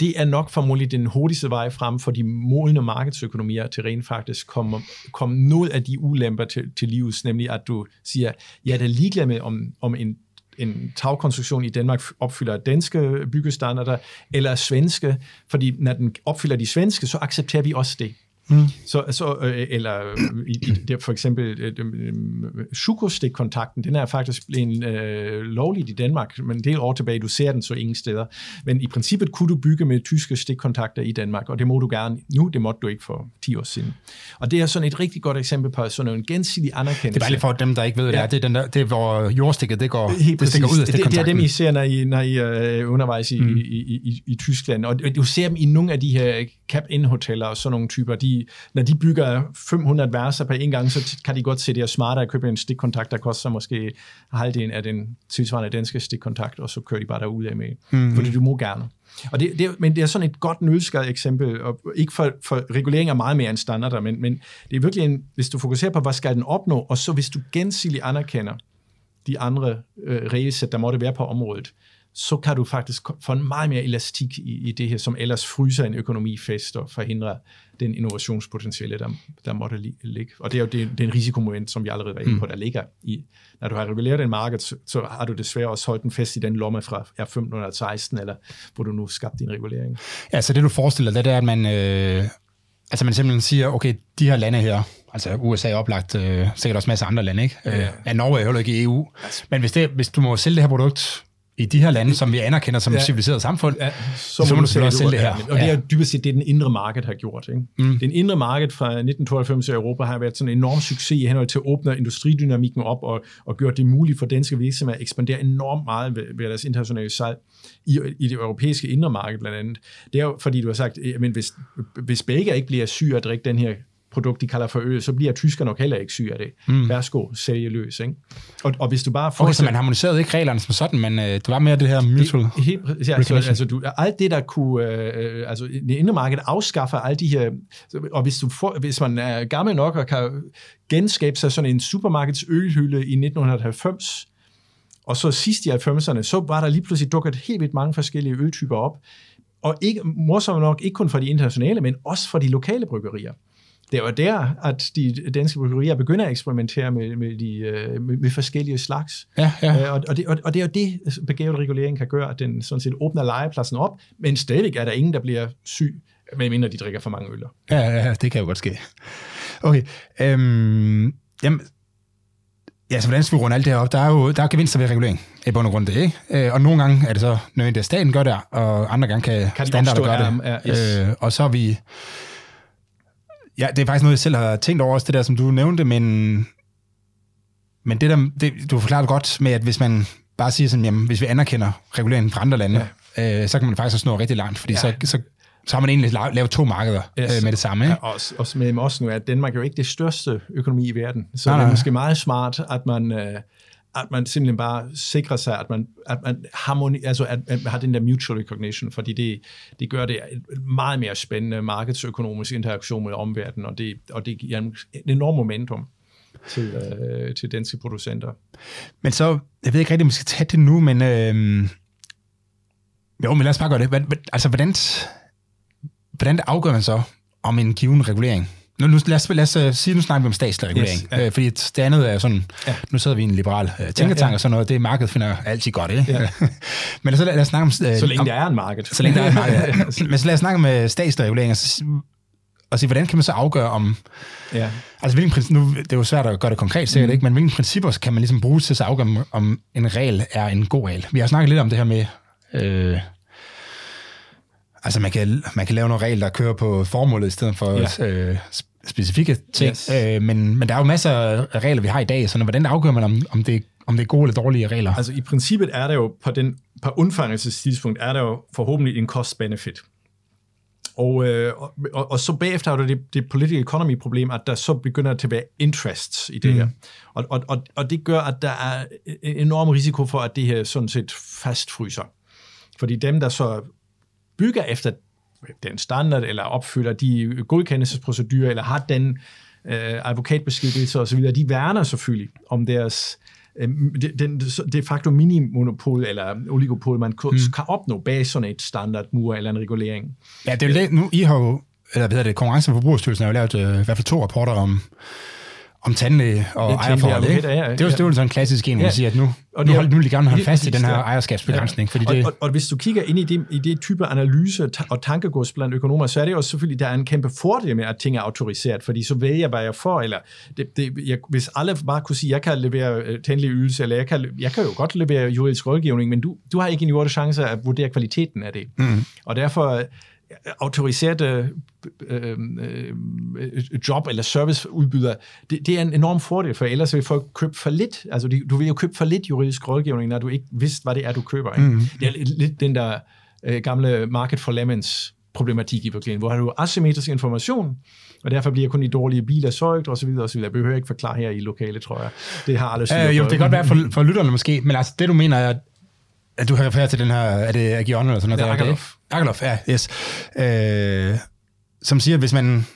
det er nok formodentlig den hurtigste vej frem for de modne markedsøkonomier til rent faktisk komme, komme noget af de ulemper til, til livs, nemlig at du siger, jeg er da ligeglad med, om, om en en tagkonstruktion i Danmark opfylder danske byggestandarder eller svenske, fordi når den opfylder de svenske, så accepterer vi også det. Mm. Så, så, øh, eller øh, i, i, der for eksempel øh, øh, sukostikkontakten, den er faktisk blevet øh, lovlig i Danmark, men det er år tilbage, du ser den så ingen steder. Men i princippet kunne du bygge med tyske stikkontakter i Danmark, og det må du gerne nu, det måtte du ikke for 10 år siden. Og det er sådan et rigtig godt eksempel på sådan en gensidig anerkendelse. Det er bare lige for dem, der ikke ved, det Ja. er. Det er, den der, det er hvor jordstikket det går, Helt det stikker ud af det, det er dem, I ser, når I, når I øh, undervejs i, mm. i, i, i, i Tyskland. Og du ser dem i nogle af de her cap-in-hoteller og sådan nogle typer. De, når de bygger 500 værelser på en gang, så kan de godt se, det er smartere at købe en stikkontakt, der koster måske halvdelen af den tilsvarende danske stikkontakt, og så kører de bare derud af med. Mm. Fordi du må gerne. Og det, det, men det er sådan et godt nødskade eksempel, og ikke for, for regulering er meget mere end standarder, men, men det er virkelig en, hvis du fokuserer på, hvad skal den opnå, og så hvis du gensidigt anerkender de andre øh, regelsæt, der måtte være på området, så kan du faktisk få en meget mere elastik i, i det her, som ellers fryser en økonomi fast og forhindrer den innovationspotentiale, der, der måtte li- ligge. Og det er jo det, det er en risikomoment, som vi allerede var inde på, der ligger i. Når du har reguleret en marked, så, så har du desværre også holdt den fast i den lomme fra R1516, eller hvor du nu skabte din regulering. Ja, så det du forestiller dig, det er, at man, øh, altså man simpelthen siger, okay, de her lande her, altså USA er oplagt, øh, sikkert også masser af andre lande, ikke? Øh, ja, Norge er heller ikke i EU. Men hvis, det, hvis du må sælge det her produkt i de her lande, som vi anerkender som Ja. et civiliseret samfund, Ja, så må du selvfølgelig også sælge det her. Og det er dybest set det, den indre marked har gjort. Ikke? Mm. Den indre marked fra 1992 i Europa har været sådan en enorm succes i henhold til at åbne industridynamikken op og, og gøre det muligt for danske virksomheder at ekspandere enormt meget ved, ved deres internationale salg i, i det europæiske indre marked blandt andet. Det er jo fordi, du har sagt, men hvis, hvis begge ikke bliver syge af at drikke den her produkt, de kalder for øl, så bliver tyskerne nok heller ikke syge af det. Mm. Værsgo, sælge løs. Ikke? Og, og hvis du bare Okay, så man harmoniserede ikke reglerne som sådan, men øh, det var mere det her mutual... det- Helt, ja, så, recognition. altså, du, alt det, der kunne... Øh, altså, det indre marked afskaffer alle de her... Og hvis, du får, hvis man er gammel nok og kan genskabe sig sådan en supermarkeds ølhylde i 1990, og så sidst i 90'erne, så var der lige pludselig dukket helt vildt mange forskellige øltyper op. Og ikke, morsomt nok, ikke kun for de internationale, men også for de lokale bryggerier. Det var der, at de danske bryggerier begynder at eksperimentere med, med, de, øh, med, med forskellige slags. Ja, ja. Øh, og, og, det, og, og det er jo det, begavet regulering kan gøre, at den sådan set åbner legepladsen op, men stadigvæk er der ingen, der bliver syg, medmindre de drikker for mange øller. Ja, ja, det kan jo godt ske. Okay, øhm, jamen, Ja, så hvordan skal vi runde alt det her op? Der er jo der er gevinster ved regulering i bund og grund det, ikke? Øh, og nogle gange er det så nødvendigt, at staten gør det, og andre gange kan, Kan de standarder gøre det. ja, yes. øh, og så er vi... Ja, det er faktisk noget, jeg selv har tænkt over, også det der, som du nævnte, men, men det der, det, du forklarede godt med, at hvis man bare siger sådan, jamen, hvis vi anerkender reguleringen fra andre lande, ja. øh, så kan man faktisk også nå rigtig langt, fordi ja. Så, så, så har man egentlig la- lavet to markeder Yes. øh, med det samme, ikke? Ja, også, også med også nu er Danmark jo ikke det største økonomi i verden, så Nej, det er nej. måske meget smart, at man, øh, at man simpelthen bare sikrer sig, at man, at man harmoni, altså at, at man har den der mutual recognition, fordi det, det gør det et meget mere spændende markedsøkonomisk interaktion med omverdenen, og det, og det giver en enorm momentum til, øh, til danske producenter. Men så, jeg ved ikke rigtig, om vi skal tage det nu, men... Øh, jo, men lad os bare gøre det. Hvad- Altså, hvordan, hvordan afgør man så om en given regulering? Nu, nu, lad, os, lad os uh, sige, nu snakker vi om statslig regulering. Yes, ja. øh, fordi det andet er sådan, Ja. nu sidder vi i en liberal uh, tænketank Ja, ja. og sådan noget, det markedet finder altid godt, ikke? Ja. men så lad, lad os snakke om... Uh, Så længe om, der er en marked. Så længe der er et marked. Men så lad os snakke om uh, statslig regulering, og, så, og sige, hvordan kan man så afgøre om... ja. Altså, hvilken, princi- nu, det er jo svært at gøre det konkret, sikkert, mm. ikke? men hvilke principper kan man ligesom bruge til at afgøre, om- om en regel er en god regel? Vi har snakket lidt om det her med... Øh, altså, man kan, man kan lave nogle regler, der kører på formålet, i stedet for Ja. øh, sp- specifikke ting. Yes. Øh, men, men der er jo masser af regler, vi har i dag, så hvordan afgør man, om, om, det, om det er gode eller dårlige regler? Altså i princippet er der jo på den på undfangelsestidspunkt er der jo forhåbentlig en cost-benefit. Og, øh, og, og, og så bagefter er der det, det political economy problem, at der så begynder at være interests i det Mm. her. Og, og, og, og det gør, at der er en enorm risiko for, at det her sådan set fastfryser. Fordi dem, der så bygger efter den standard, eller opfylder de godkendelsesprocedurer, eller har den øh, advokatbeskyttelse osv., de værner selvfølgelig om deres øh, det- den, de facto minimonopol eller oligopol, man mm. kan opnå bag sådan et standardmur eller en regulering. Ja, det er jo det. Nu, I har jo, eller hvad hedder det, Konkurrence- og Forbrugerstyrelsen har jo lavet øh, i hvert fald to rapporter om, om tandlæge og Det er ejerforhold. Ikke? ja, ja, Det er jo jo sådan en klassisk en, hvor Ja. siger, at nu, Og nu, nu vil de gerne holde fast i den her ja. ejerskabsbegrænsning, fordi det, Og, og, og hvis du kigger ind i det, i det type analyse og tankegods blandt økonomer, så er det jo selvfølgelig, der er en kæmpe fordel med, at ting er autoriseret, fordi så vælger jeg, hvad jeg får, eller det, det, jeg, hvis alle bare kunne sige, jeg kan levere øh, tændelig ydelse, eller jeg kan, jeg kan jo godt levere juridisk rådgivning, men du, du har ikke en jordisk chance at vurdere kvaliteten af det. Mm. Og derfor autoriserte øh, øh, øh, job- eller serviceudbydere, det, det er en enorm fordel, for ellers vil folk købe for lidt. Altså, de- du vil jo købe for lidt juridisk rådgivning, når du ikke vidste, hvad det er, du køber. Ikke? Mm. Det er lidt, den der øh, gamle market for lemons problematik i virkeligheden, hvor har du asymmetrisk information, og derfor bliver kun de dårlige biler solgt, osv. osv. Jeg behøver ikke forklare her i lokale, tror jeg. Det har alle øh, jo, det kan godt være for, for lytterne måske, men altså det du mener er, at du har refereret til den her, er det Agion eller sådan noget? Ja, der, det? Agerlof, ja, yes. Øh, som siger, at hvis man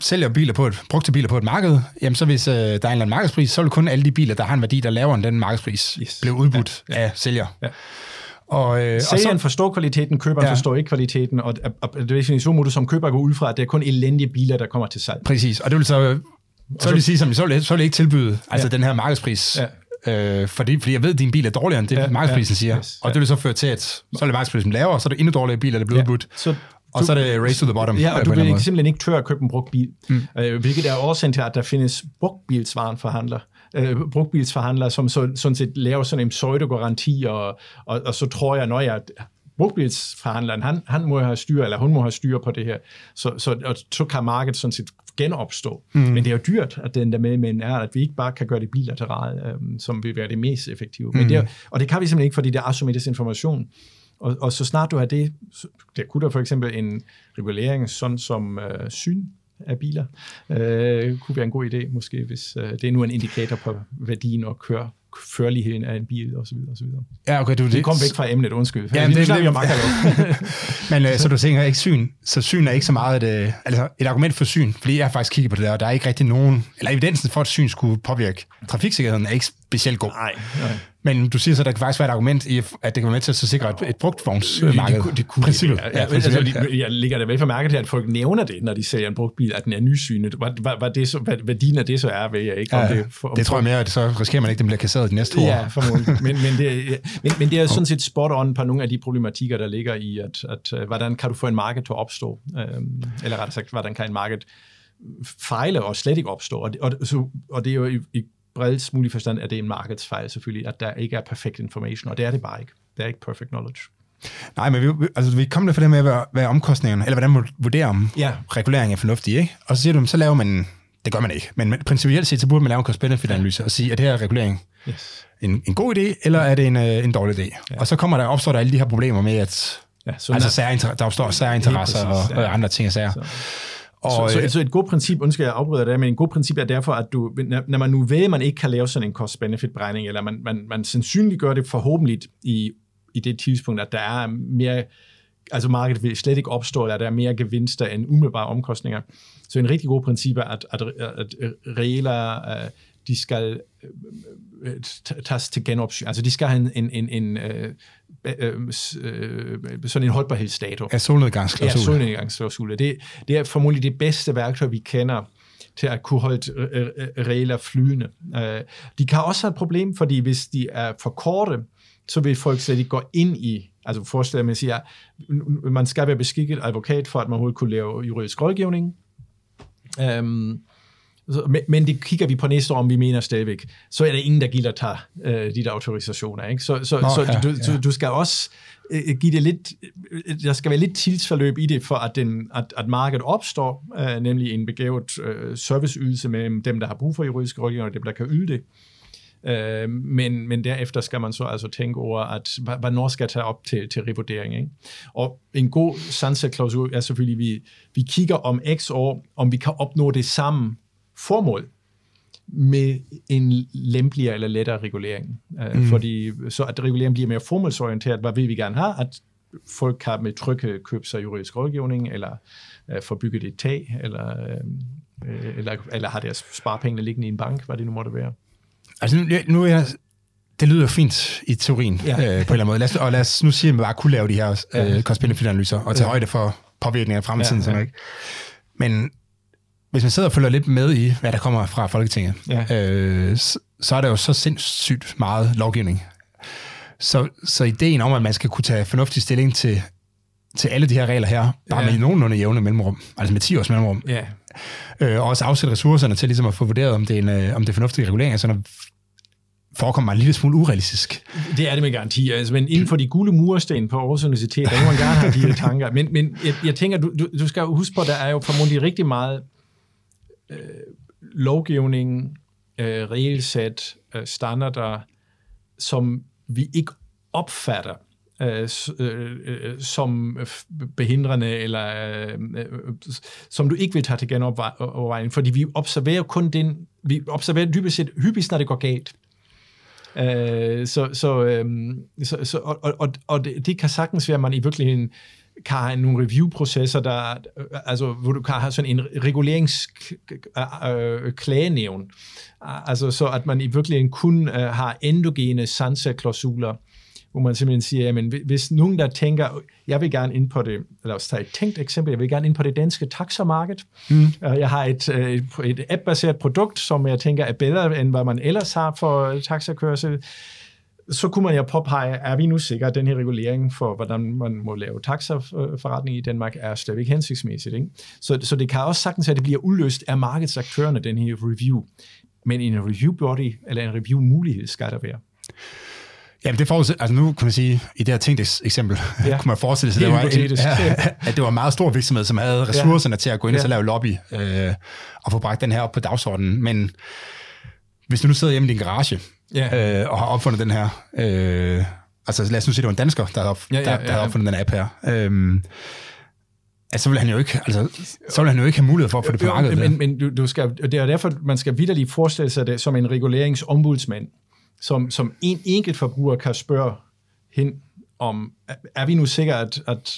sælger biler på et, brugte biler på et marked, jamen så hvis øh, der er en eller anden markedspris, så vil kun alle de biler, der har en værdi, der er lavere end den markedspris, Yes. blive udbudt Ja, ja, af sælger. Ja. Og, øh, og Sælgeren så, forstår kvaliteten, køberen ja. Forstår ikke kvaliteten, og, og, og definition må du som køber gå ud fra, at det er kun elendige biler, der kommer til salg. præcis, og det vil så, så vil det sige, som, så vil, så vil det ikke tilbyde altså Ja. den her markedspris, Ja. Øh, fordi, fordi jeg ved, at din bil er dårligere end det, Ja, markedsprisen ja, siger. yes, og det vil så føre til, at så er markedsprisen lavere, og så er det endnu dårligere biler, der bliver Ja. udbudt. Så Og så er det race to the bottom. Ja, øh, og du måde. simpelthen ikke tør at købe en brugt bil, mm. øh, hvilket er årsagen til, at der findes brugtbilsvarenforhandler, øh, brugtbilsforhandlere, som så, sådan set laver sådan en pseudogaranti, og, og, og så tror jeg, når jeg brugtbilsforhandleren, han, han må have styr, eller hun må have styr på det her, så, så, og så kan markedet sådan set genopstå. Mm. Men det er jo dyrt, at den der med, men er, at vi ikke bare kan gøre det bilateralt, øh, som vil være det mest effektive. Men det er, og det kan vi simpelthen ikke, fordi det er asymmetrisk information. Og, og så snart du har det, så, der kunne der for eksempel en regulering, sådan som øh, syn af biler, øh, kunne være en god idé, måske, hvis øh, det er nu en indikator på værdien og køre, førligheden af en bil, osv. osv. Ja, okay, du, Det kom væk fra emnet, undskyld. Ja, det, det- det, det- det, Men øh, så du tænker ikke syn, så syn er ikke så meget et, øh, altså et argument for syn, fordi jeg har faktisk kigget på det der, og der er ikke rigtig nogen, eller evidensen for, at syn skulle påvirke trafiksikkerheden, er ikke specielt god. Nej, nej. Men du siger så, at der kan faktisk være et argument i, at det kan være med til at så sikre et, et brugtvognsmarked. Det, kunne- det kunne Princippet. det, Ja, ja, altså, jeg ligger da vel for mærke til, at folk nævner det, når de sælger en brugt bil, at den er nysynet. Hvad, hvad, hvad, det så, hvad værdien af det så er, ved jeg ikke. Om Ja, det, for, om det tror jeg mere, at så risikerer man ikke, at den bliver kasseret de næste år. Ja, formodentlig. Men, men, det, ja, men, men det er sådan set spot on på nogle af de problematikker, der ligger i, at, at øh, hvordan kan du få en marked til at opstå? Øhm, eller rettere sagt, hvordan kan en marked fejle og slet ikke opstå? Og det, og, så, og det er jo i, i bredest mulig forstand er det en markedsfejl selvfølgelig, at der ikke er perfekt information, og det er det bare ikke. Det er ikke perfect knowledge. Nej, men vi, altså, vi kommer der for det med, hvad, hvad er omkostningerne, eller hvordan man vurderer, om Ja. regulering er fornuftig, ikke? Og så siger du, så laver man, det gør man ikke, men, men principielt set, så burde man lave en cost-benefit-analyse og sige, er det her regulering Yes. en, en god idé, eller er det en, øh, en dårlig idé? Ja. Og så kommer der, opstår der alle de her problemer med, at Ja, så altså, særinter, der opstår særinteresser og, og andre ting og sager. Så- Og, så, øh, så, så et godt princip, undskyld, jeg afbryder det, men en god princip er derfor, at du, når, man nu ved, at man ikke kan lave sådan en cost-benefit-beregning, eller man, man, man sandsynligt gør det forhåbentlig i, i det tidspunkt, at der er mere, altså markedet vil slet ikke opstå, eller der er mere gevinster end umiddelbare omkostninger. Så en rigtig god princip er, at, at, at regler, øh, de skal øh, tages til genopsyn. Altså de skal have en, en, en, en øh, øh, øh, sådan en holdbarhedsdato. ja, solnedgangsklausul. Ja, solnedgangsklausuler. Det, det er formodentlig det bedste værktøj, vi kender til at kunne holde øh, regler flydende. De kan også have et problem, fordi hvis de er for korte, så vil folk slet ikke gå ind i, altså forestil dig, at man siger, man skal være beskikket advokat for, at man overhovedet kunne lave juridisk rådgivning. Så, men, men det kigger vi på næste år, om vi mener stadigvæk, så er der ingen, der gider tage øh, de der autorisationer. Ikke? Så, så, Nå, så ja, du, ja. du, du skal også øh, give det lidt, øh, der skal være lidt tidsforløb i det, for at, den, at, at markedet opstår, øh, nemlig en begavet øh, serviceydelse mellem dem, der har brug for juridisk rådgivning, og dem, der kan yde det. Øh, men, men derefter skal man så altså tænke over, at hvornår skal jeg tage op til, til revurdering. Ikke? Og en god sunset-klausul er selvfølgelig, at vi, vi kigger om x år, om vi kan opnå det samme formål med en lempeligere eller lettere regulering. Mm. Fordi så at reguleringen bliver mere formålsorienteret, hvad vil vi gerne have? At folk kan med trygge købe sig juridisk rådgivning, eller øh, få bygget et tag, eller, øh, eller, eller har deres sparepenge liggende i en bank, hvad det nu måtte være. Altså nu, nu er jeg, det lyder jo fint i teorien, ja. Ja. øh, på en eller anden måde. Lad os, og lad os nu sige, at man bare kunne lave de her Ja. øh, cost-benefit-analyser og tage Ja. højde for påvirkninger af fremtiden. Ja, Ja, ja. ja. Ikke? Men hvis man sidder og følger lidt med i, hvad der kommer fra Folketinget, Ja. øh, så, så er der jo så sindssygt meget lovgivning. Så, så ideen om, at man skal kunne tage fornuftig stilling til, til alle de her regler her, bare Ja. med nogenlunde jævne mellemrum, altså med 10 års mellemrum, Ja, øh, og også afsætte ressourcerne til ligesom at få vurderet, om det er, en, øh, om det er fornuftige reguleringer, sådan forekommer mig en lille smule urealistisk. det er det med garanti. Altså, men inden for de gule mursten på Aarhus Universitet, der må man gerne have de her tanker. Men, men jeg, jeg tænker, du, du, du skal huske på, der er jo formodentlig rigtig meget øh, lovgivning, øh, regelsæt, øh, standarder, som vi ikke opfatter øh, øh, øh, som behindrende, eller øh, øh, som du ikke vil tage til genovervejning, fordi vi observerer kun den, vi observerer dybest set hyppigst, når det går galt. Øh, så, så, øh, så, så, og, og- og, og det, det kan sagtens være, at man i virkeligheden kan have nogle review-processer, der, øh, altså, hvor du kan have sådan en reguleringsklagenævn. Altså, så at man i virkeligheden kun uh, har endogene sunset-klausuler, hvor man simpelthen siger, jamen, hvis nogen, der tænker, jeg vil gerne ind på det, lad os tage et tænkt eksempel, jeg vil gerne ind på det danske taxamarked. Mm. Jeg har et, øh, et, et app-baseret produkt, som jeg tænker er bedre, end hvad man ellers har for taxakørsel. Så kunne man jo påpege, er vi nu sikre, at den her regulering for, hvordan man må lave taxaforretning i Danmark, er stadigvæk hensigtsmæssigt. Ikke? Så, så det kan også sagtens være, at det bliver uløst af markedsaktørerne, den her review. Men en review body, eller en review mulighed, skal der være. Jamen det forudsæt, altså nu kan man sige, i det her tænkt eksempel, ja. Ja. kunne man forestille sig, Det at det, var en, at det var en meget stor virksomhed, som havde ressourcerne ja. til at gå ind og så Ja. lave lobby øh, og få bragt den her op på dagsordenen. Men hvis du nu sidder hjemme i din garage Ja. øh, og har opfundet den her, øh, altså lad os nu sige, det var en dansker, der havde, op, Ja, ja, der, der ja, ja. opfundet den app her. Øh, altså, så vil han jo ikke, altså, så vil han jo ikke have mulighed for at få det på markedet. men, men du, du skal, det er derfor, man skal vidderligt forestille sig det som en reguleringsombudsmand, som, som en enkelt forbruger kan spørge hen om, er- vi nu sikre, at, at,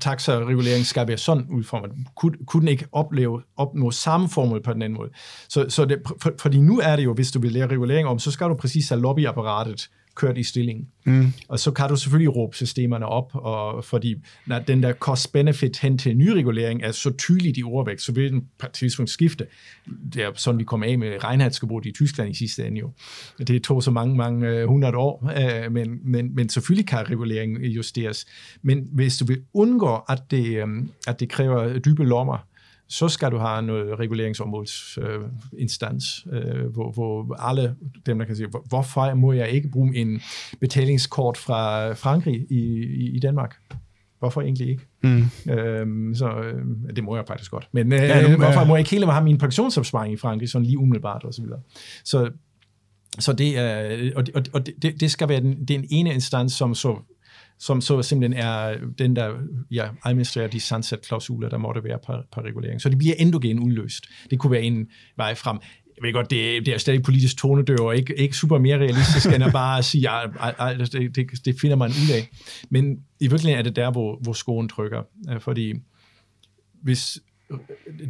taxareguleringen skal være sådan udformet? Kunne, kunne den ikke opleve, opnå samme formål på den anden måde? Så, så det, for, fordi nu er det jo, hvis du vil lære regulering om, så skal du præcis have lobbyapparatet kørt i stilling. Mm. Og så kan du selvfølgelig råbe systemerne op, og fordi når den der cost-benefit hen til nyregulering er så tydeligt i ordvægt, så vil den tidspunkt skifte. Det er sådan, vi kom af med Reinheitsgebot i Tyskland i sidste ende jo. Det tog så mange, mange øh, hundrede år, øh, men, men, men selvfølgelig kan reguleringen justeres. Men hvis du vil undgå, at det, øh, at det kræver dybe lommer, så skal du have noget reguleringsområdsinstans, øh, øh, hvor, hvor alle dem, der kan sige, hvorfor må jeg ikke bruge en betalingskort fra Frankrig i, i, i Danmark? Hvorfor egentlig ikke? Mm. Øhm, så øh, det må jeg faktisk godt. Men øh, ja, nu, hvorfor må jeg ikke hele have min pensionsopsparing i Frankrig, sådan lige umiddelbart og så videre. Så, så det, er, og, og, og det, det skal være den, den ene instans, som så som så simpelthen er øh, den, der ja, administrerer de sunset-klausuler, der måtte være på, på regulering. Så det bliver endogen udløst. Det kunne være en vej frem. Jeg ved godt, det, det er stadig politisk tonedør, og ikke, ikke super mere realistisk, end at bare sige, at altså, det, det, det finder man ud af. Men i virkeligheden er det der, hvor, hvor skoen trykker. Øh, fordi hvis øh,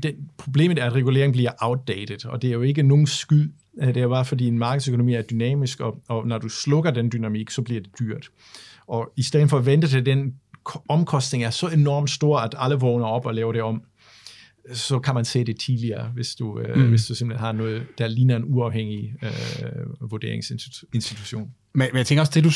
det, problemet er, at regulering bliver outdated, og det er jo ikke nogen skyld. Det er bare fordi en markedsøkonomi er dynamisk, og, og når du slukker den dynamik, så bliver det dyrt. Og i stedet for at vente til den omkostning er så enormt stor, at alle vågner op og laver det om, så kan man se det tidligere, hvis du, øh, mm. hvis du simpelthen har noget, der ligner en uafhængig øh, vurderingsinstitution. Men, men jeg tænker også, det du...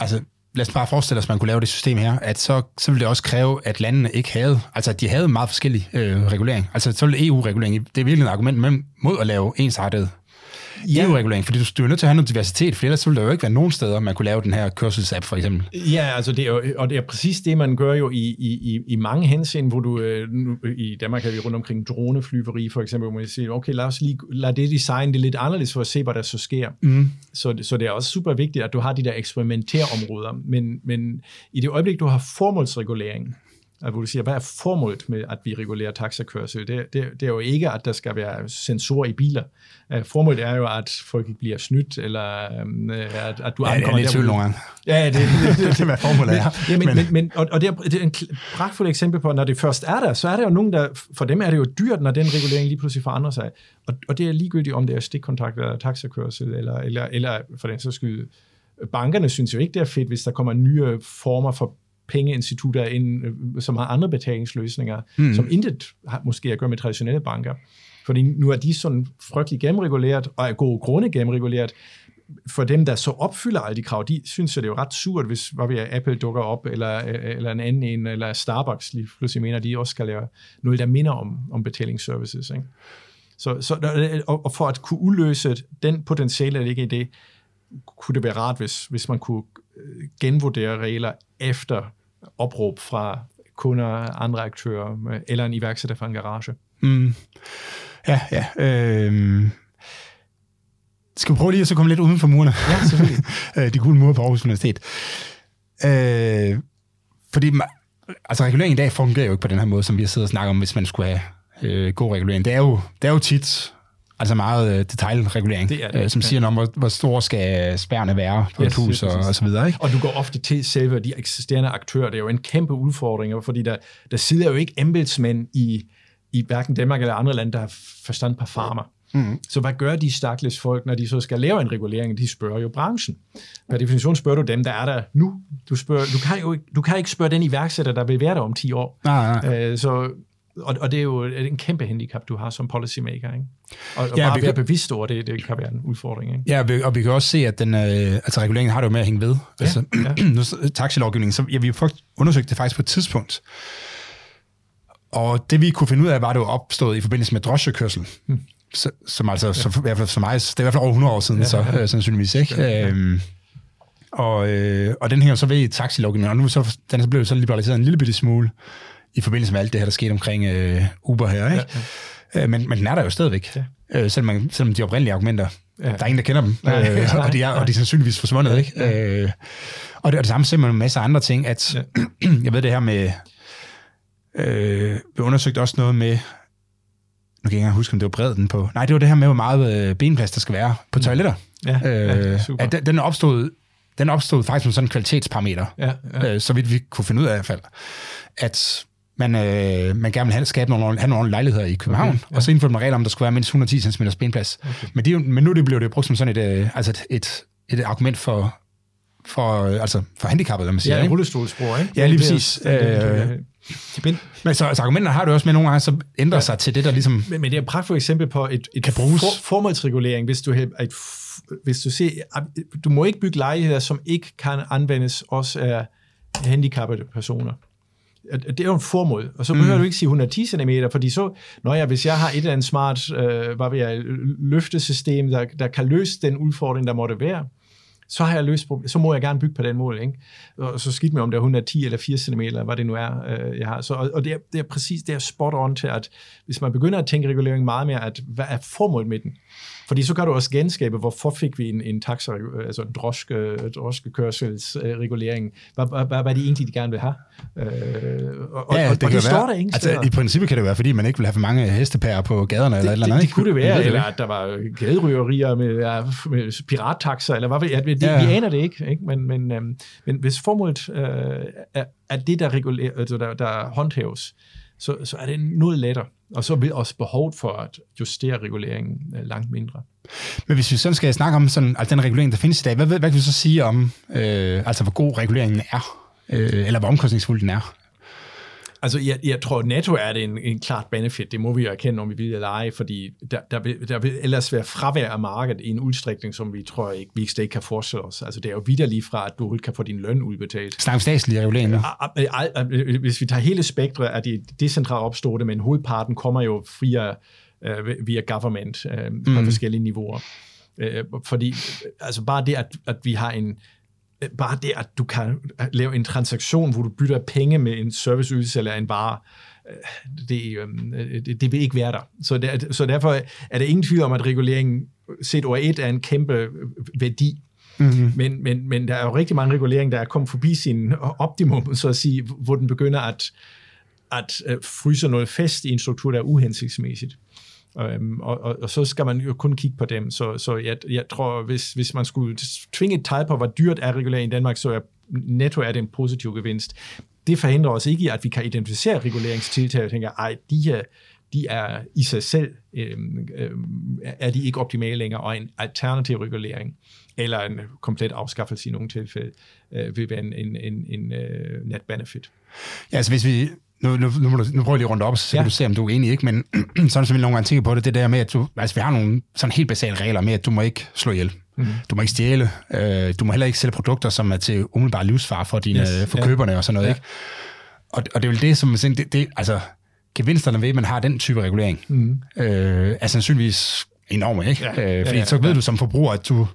Altså, lad os bare forestille os, at man kunne lave det system her, at så, så ville det også kræve, at landene ikke havde, altså at de havde meget forskellig øh, regulering. Altså så ville EU-regulering, det er virkelig et argument mod at lave ensartet ja. EU-regulering, fordi du, du er nødt til at have noget diversitet, for ellers ville der jo ikke være nogen steder, man kunne lave den her kørselsapp for eksempel. Ja, altså det er jo, og det er præcis det, man gør jo i, i, i mange hensyn, hvor du, øh, i Danmark har vi rundt omkring droneflyveri for eksempel, hvor man siger, okay, lad os lige lad det design det lidt anderledes for at se, hvad der så sker. Mm. Så, så det er også super vigtigt, at du har de der eksperimenterområder, men, men i det øjeblik, du har formålsregulering, at hvor du siger, hvad er formålet med, at vi regulerer taxakørsel? Det, det, det er jo ikke, at der skal være sensorer i biler. Uh, formålet er jo, at folk ikke bliver snydt, eller um, at, at du ja, ankommer... Ja, det er lidt nogle gange. Ja, det, det, det, det, hvad formålet er. Ja, men, men, men, og, og det, er, det er en pragtfuld eksempel på, at når det først er der, så er der jo nogen, der... For dem er det jo dyrt, når den regulering lige pludselig forandrer sig. Og, og det er ligegyldigt, om det er stikkontakt eller taxakørsel, eller, eller, eller for den så skyld... Bankerne synes jo ikke, det er fedt, hvis der kommer nye former for pengeinstitutter, ind, øh, som har andre betalingsløsninger, mm. som intet har måske at gøre med traditionelle banker. Fordi nu er de sådan frygtelig gennemreguleret, og er gode grunde gennemreguleret. For dem, der så opfylder alle de krav, de synes, at det er jo ret surt, hvis hvad vi Apple dukker op, eller, eller en anden en, eller Starbucks lige pludselig mener, de også skal lave noget, der minder om, om betalingsservices. Ikke? Så, så, og for at kunne udløse den potentiale, der ligger i det, kunne det være rart, hvis, hvis man kunne øh, genvurdere regler efter opråb fra kunder, andre aktører, eller en iværksætter fra en garage. Mm. Ja, ja. Øh, skal vi prøve lige at så komme lidt uden for murene? Ja, selvfølgelig. Øh, de gule mure på Aarhus Universitet. Øh, fordi altså, regulering i dag fungerer jo ikke på den her måde, som vi har siddet og snakket om, hvis man skulle have øh, god regulering. Det er jo, det er jo tit Altså meget øh, detaljregulering, det er det. Øh, som siger noget om, hvor, hvor store skal spærne være på yes, et hus og, og så videre. Ikke? Og du går ofte til selve de eksisterende aktører. Det er jo en kæmpe udfordring, fordi der, der sidder jo ikke embedsmænd i, i hverken Danmark eller andre lande, der har forstand på farmer. Mm. Så hvad gør de stakkels folk, når de så skal lave en regulering? De spørger jo branchen. Per definition spørger du dem, der er der nu. Du, spørger, du, kan, jo, du kan ikke spørge den iværksætter, der vil være der om 10 år. Nej, nej. Øh, så og, og det er jo en kæmpe handicap, du har som policymaker. Ikke? Og, og ja, bare være kan, bevidst over det, det kan være en udfordring. Ikke? Ja, og vi kan også se, at den, øh, altså reguleringen har det jo med at hænge ved. Ja, altså, ja. nu, taxilovgivningen, så ja, vi har undersøgt det faktisk på et tidspunkt. Og det vi kunne finde ud af, var det jo opstået i forbindelse med drosjekørsel. Hmm. Så, som altså, ja. så, i hvert fald for mig, det er i hvert fald over 100 år siden, ja, så ja. Øh, sandsynligvis ikke. Ja, ja. Øhm, og, øh, og den hænger så ved i taxilovgivningen, og nu så, den er så blevet så liberaliseret en lille bitte smule i forbindelse med alt det her, der skete omkring øh, Uber her. Ikke? Ja, ja. Øh, men, men den er der jo stadigvæk, ja. øh, selvom, man, selvom de oprindelige argumenter, ja. der er ingen, der kender dem, ja, øh, og, de er, og de er sandsynligvis forsvundet. Ikke? Ja. Øh, og, det, og det samme simpelthen med en masse andre ting, at ja. jeg ved det her med, øh, vi undersøgte også noget med, nu kan jeg ikke huske, om det var bredden på, nej, det var det her med, hvor meget øh, benplads der skal være på mm. toiletter. Ja, øh, ja, super. At den, den opstod den opstod faktisk som sådan en kvalitetsparameter, ja, ja. Øh, så vidt vi kunne finde ud af i hvert fald, at man, øh, man gerne vil have, skabe nogle, have nogle lejligheder i København, okay, ja. og så indførte man regler om, der skulle være mindst 110 cm benplads. Okay. Men, de, men nu det blev det brugt som sådan et, øh, altså et, et, et argument for, for, øh, altså for handicappet, lad man sige. Ja, en rullestolsbror, ikke? Ja, lige præcis. Øh, men, men så altså, argumenterne har det også med nogle gange, så ændrer ja. sig til det, der ligesom... Men, men det er et pragtfuldt eksempel på et, et kan bruges. For, formålsregulering, hvis du et, hvis du ser, du må ikke bygge lejligheder, som ikke kan anvendes også af handicappede personer det er jo en formål, og så behøver mm. du ikke sige 110 cm, fordi så, når jeg, hvis jeg har et eller andet smart øh, hvad vil jeg, løftesystem, der, der kan løse den udfordring, der måtte være, så har jeg løst så må jeg gerne bygge på den mål. Ikke? Og så skidt med, om det er 110 eller 80 cm, eller hvad det nu er, øh, jeg har. Så, og, og det, er, det er præcis det er spot on til, at hvis man begynder at tænke regulering meget mere, at hvad er formålet med den? Fordi så kan du også genskabe, hvorfor fik vi en, en taxa, altså en droske, droskekørselsregulering? Hvad, hvad, hvad, hvad er det egentlig, de gerne vil have? Øh, og, ja, det, og det står der ingen altså, I princippet kan det være, fordi man ikke vil have for mange hestepærer på gaderne det, eller eller andet. Det, det kunne det være, eller at der var gaderøgerier med, med pirattaxer, eller hvad ved jeg. Det, ja. Vi aner det ikke, ikke? Men, men, øhm, men hvis formålet øh, er, er det, der, reguler, altså der, der håndhæves, så, så er det noget lettere. Og så vil også behovet for at justere reguleringen øh, langt mindre. Men hvis vi sådan skal snakke om sådan, altså den regulering, der findes i dag, hvad, hvad kan vi så sige om, øh, altså hvor god reguleringen er, øh, eller hvor omkostningsfuld den er? Altså, jeg, jeg tror, netto er det en, en klart benefit. Det må vi jo erkende, om vi vil eller ej, fordi der, der, vil, der vil ellers være fravær af markedet i en udstrækning, som vi tror ikke, vi ikke kan forestille os. Altså, det er jo videre lige fra, at du kan få din løn udbetalt. Snak om statslige reguleringer. Hvis vi tager hele spektret af de decentralt opståede, men hovedparten kommer jo via, uh, via government uh, på mm. forskellige niveauer. Uh, fordi altså bare det, at, at vi har en bare det, at du kan lave en transaktion, hvor du bytter penge med en serviceydelse eller en vare, øh, det, øhm, det, det vil ikke være der. Så, det, så derfor er der ingen tvivl om, at reguleringen set over et er en kæmpe øh, værdi. Mm-hmm. Men, men, men der er jo rigtig mange reguleringer, der er kommet forbi sin optimum, så at sige, hvor den begynder at, at øh, fryse noget fast i en struktur, der er uhensigtsmæssigt. Øhm, og, og, og så skal man jo kun kigge på dem. Så, så jeg, jeg tror, hvis, hvis man skulle tvinge et tal på, hvor dyrt er regulering i Danmark, så er netto er det en positiv gevinst. Det forhindrer os ikke i, at vi kan identificere reguleringstiltag og tænker, ej, de her, de er i sig selv, øhm, øhm, er de ikke optimale længere, og en alternativ regulering, eller en komplet afskaffelse i nogle tilfælde, øh, vil være en, en, en, en øh, net benefit. Ja, altså hvis vi nu, nu, nu, nu prøver jeg lige rundt op, så ja. kan du se, om du er enig ikke, men sådan som vi nogle gange tænker på det, det der med, at du, altså vi har nogle sådan helt basale regler med, at du må ikke slå ihjel. Mm. Du må ikke stjæle. Øh, du må heller ikke sælge produkter, som er til umiddelbar livsfar for, dine, yes. for køberne og sådan noget. Ja. Ikke? Og, og det er vel det, som det, det, altså, gevinsterne ved, at man har den type regulering, mm. øh, er sandsynligvis enorme. Ikke? Ja. Øh, fordi ja, ja, så ved ja. du som forbruger, at du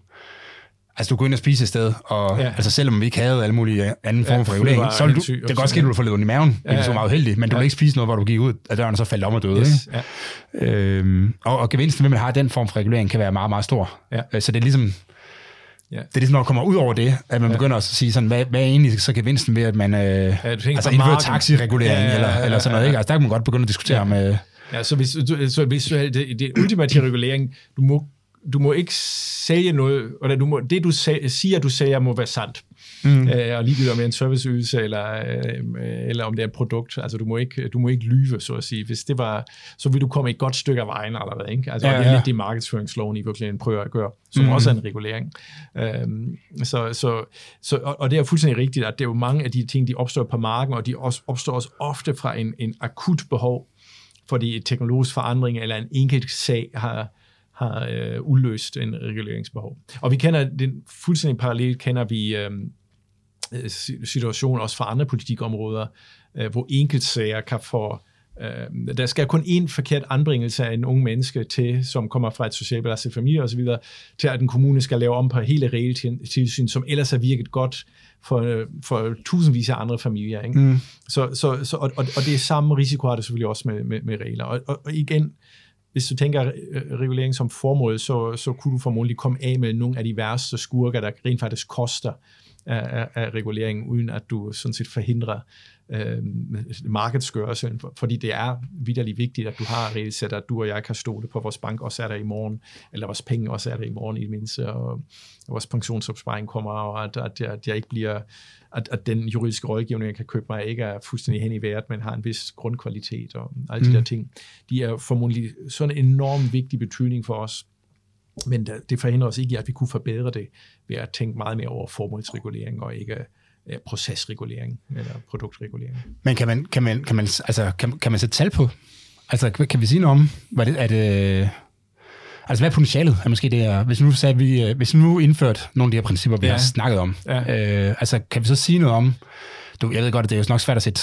Altså, du går ind og spiser et sted, og ja. altså, selvom vi ikke havde alle mulige anden form ja, for regulering, så du, det kan godt ske, at du får lidt ondt i maven, ja, ja. det er så meget heldig, men du ja. vil ikke spise noget, hvor du gik ud af døren, og så faldt om og døde. Yes. Ikke? Ja. Øhm, og, og gevinsten ved, at man har den form for regulering, kan være meget, meget stor. Ja. Øh, så det er ligesom, Ja. Det er ligesom, når man kommer ud over det, at man ja. begynder at sige sådan, hvad, hvad er egentlig så gevinsten ved, at man øh, ja, altså indfører taxiregulering ja, ja, ja, eller, eller sådan noget. Ikke? Altså, der kan man godt begynde at diskutere ja. Øh, ja, så hvis, så hvis det, det ultimative regulering, du må du må ikke sælge noget, eller du må, det du sag, siger, du sælger, må være sandt. Mm. Øh, og ligegyldigt om det er en serviceydelse, eller, øh, eller om det er et produkt. Altså, du må, ikke, du må ikke lyve, så at sige. Hvis det var, så vil du komme et godt stykke af vejen allerede. Ikke? Altså, ja, ja. det er lidt det, markedsføringsloven i virkeligheden prøver at gøre, som mm. også er en regulering. Øhm, så, så, så, og, og det er fuldstændig rigtigt, at det er jo mange af de ting, de opstår på marken, og de også, opstår også ofte fra en, en akut behov, fordi teknologisk forandring eller en enkelt sag har, har øh, uløst en reguleringsbehov. Og vi kender den fuldstændig parallelt, kender vi øh, situationer også fra andre politikområder, øh, hvor enkeltsager kan få Øh, der skal kun en forkert anbringelse af en ung menneske til, som kommer fra et socialt belastet familie osv., til at den kommune skal lave om på hele regeltilsyn, som ellers har virket godt for, for tusindvis af andre familier. Ikke? Mm. Så, så, så, og, og, og det er samme risiko har det selvfølgelig også med, med, med regler. Og, og, og igen, hvis du tænker øh, øh, regulering som formål, så, så kunne du formodentlig komme af med nogle af de værste skurker, der rent faktisk koster af, af, af reguleringen, uden at du sådan set forhindrer øh, markedsgørelsen, fordi det er vidderligt vigtigt, at du har reelt at du og jeg kan stole på, at vores bank også er der i morgen, eller vores penge også er der i morgen i det mindste, og, vores pensionsopsparing kommer, og at, at, at jeg ikke bliver, at, at den juridiske rådgivning, jeg kan købe mig, ikke er fuldstændig hen i vejret, men har en vis grundkvalitet, og alle de mm. der ting, de er formodentlig sådan en enorm vigtig betydning for os, men det forhindrer os ikke i, at vi kunne forbedre det ved at tænke meget mere over formålsregulering og ikke procesregulering eller produktregulering. Men kan man, kan man, kan man, altså, kan, kan man sætte tal på? Altså, kan vi sige noget om, hvad det, er det, Altså, hvad er potentialet? Er måske det er, hvis nu sagde vi, øh, hvis vi nu indført nogle af de her principper, vi ja. har snakket om, ja. øh, altså, kan vi så sige noget om, du, jeg ved godt, at det er jo nok svært at sætte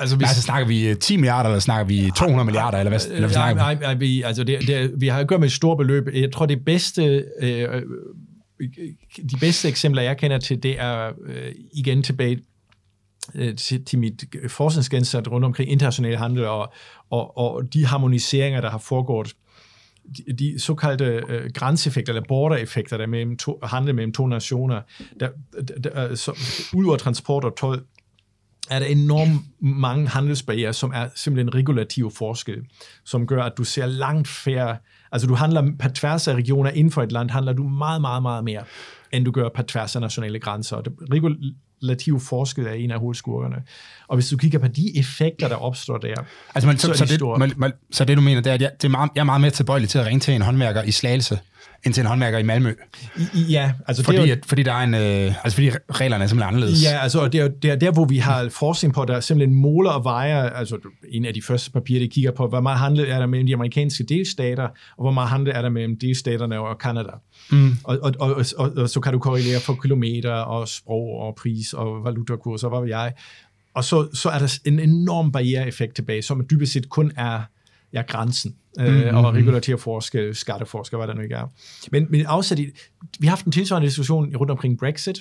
Altså, hvis, altså snakker vi 10 milliarder, eller snakker vi 200 milliarder, eller hvad, eller hvad snakker nej, nej, vi? Altså, det, det, vi har at gøre med et stort beløb. Jeg tror, det bedste, øh, de bedste eksempler, jeg kender til, det er øh, igen tilbage øh, til, til mit forskningsgensat rundt omkring international handel og, og, og de harmoniseringer, der har foregået. De, de såkaldte øh, grænseffekter eller border-effekter, der mellem to, handel mellem to nationer, der, der, der, øh, så, ud over transport og tolv, er der enormt mange handelsbarriere, som er simpelthen regulative forskel, som gør, at du ser langt færre, altså du handler på tværs af regioner inden for et land, handler du meget, meget, meget mere, end du gør på tværs af nationale grænser. Og det, relativ forskel er en af hovedskurkerne. Og hvis du kigger på de effekter, der opstår der, altså, man, så, så, så, det, man, man, så det du mener, det er, at jeg, det er meget, jeg er meget mere tilbøjelig til at ringe til en håndværker i Slagelse, end til en håndværker i Malmø. I, ja, altså fordi, det er jo, at, fordi der er en, øh, altså fordi reglerne er simpelthen anderledes. Ja, altså det er, det er der, hvor vi har forskning på, der simpelthen måler og vejer, altså en af de første papirer, der kigger på, hvor meget handel er der mellem de amerikanske delstater, og hvor meget handel er der mellem delstaterne og Kanada. Mm. Og, og, og, og, og, så kan du korrelere for kilometer og sprog og pris og valutakurs og hvad ved jeg. Og så, så er der en enorm barriereeffekt tilbage, som dybest set kun er ja, grænsen, øh, mm-hmm. og regulative forskel, skatteforsker, hvad der nu ikke er. Men, men afsat i, vi har haft en tilsvarende diskussion rundt omkring Brexit,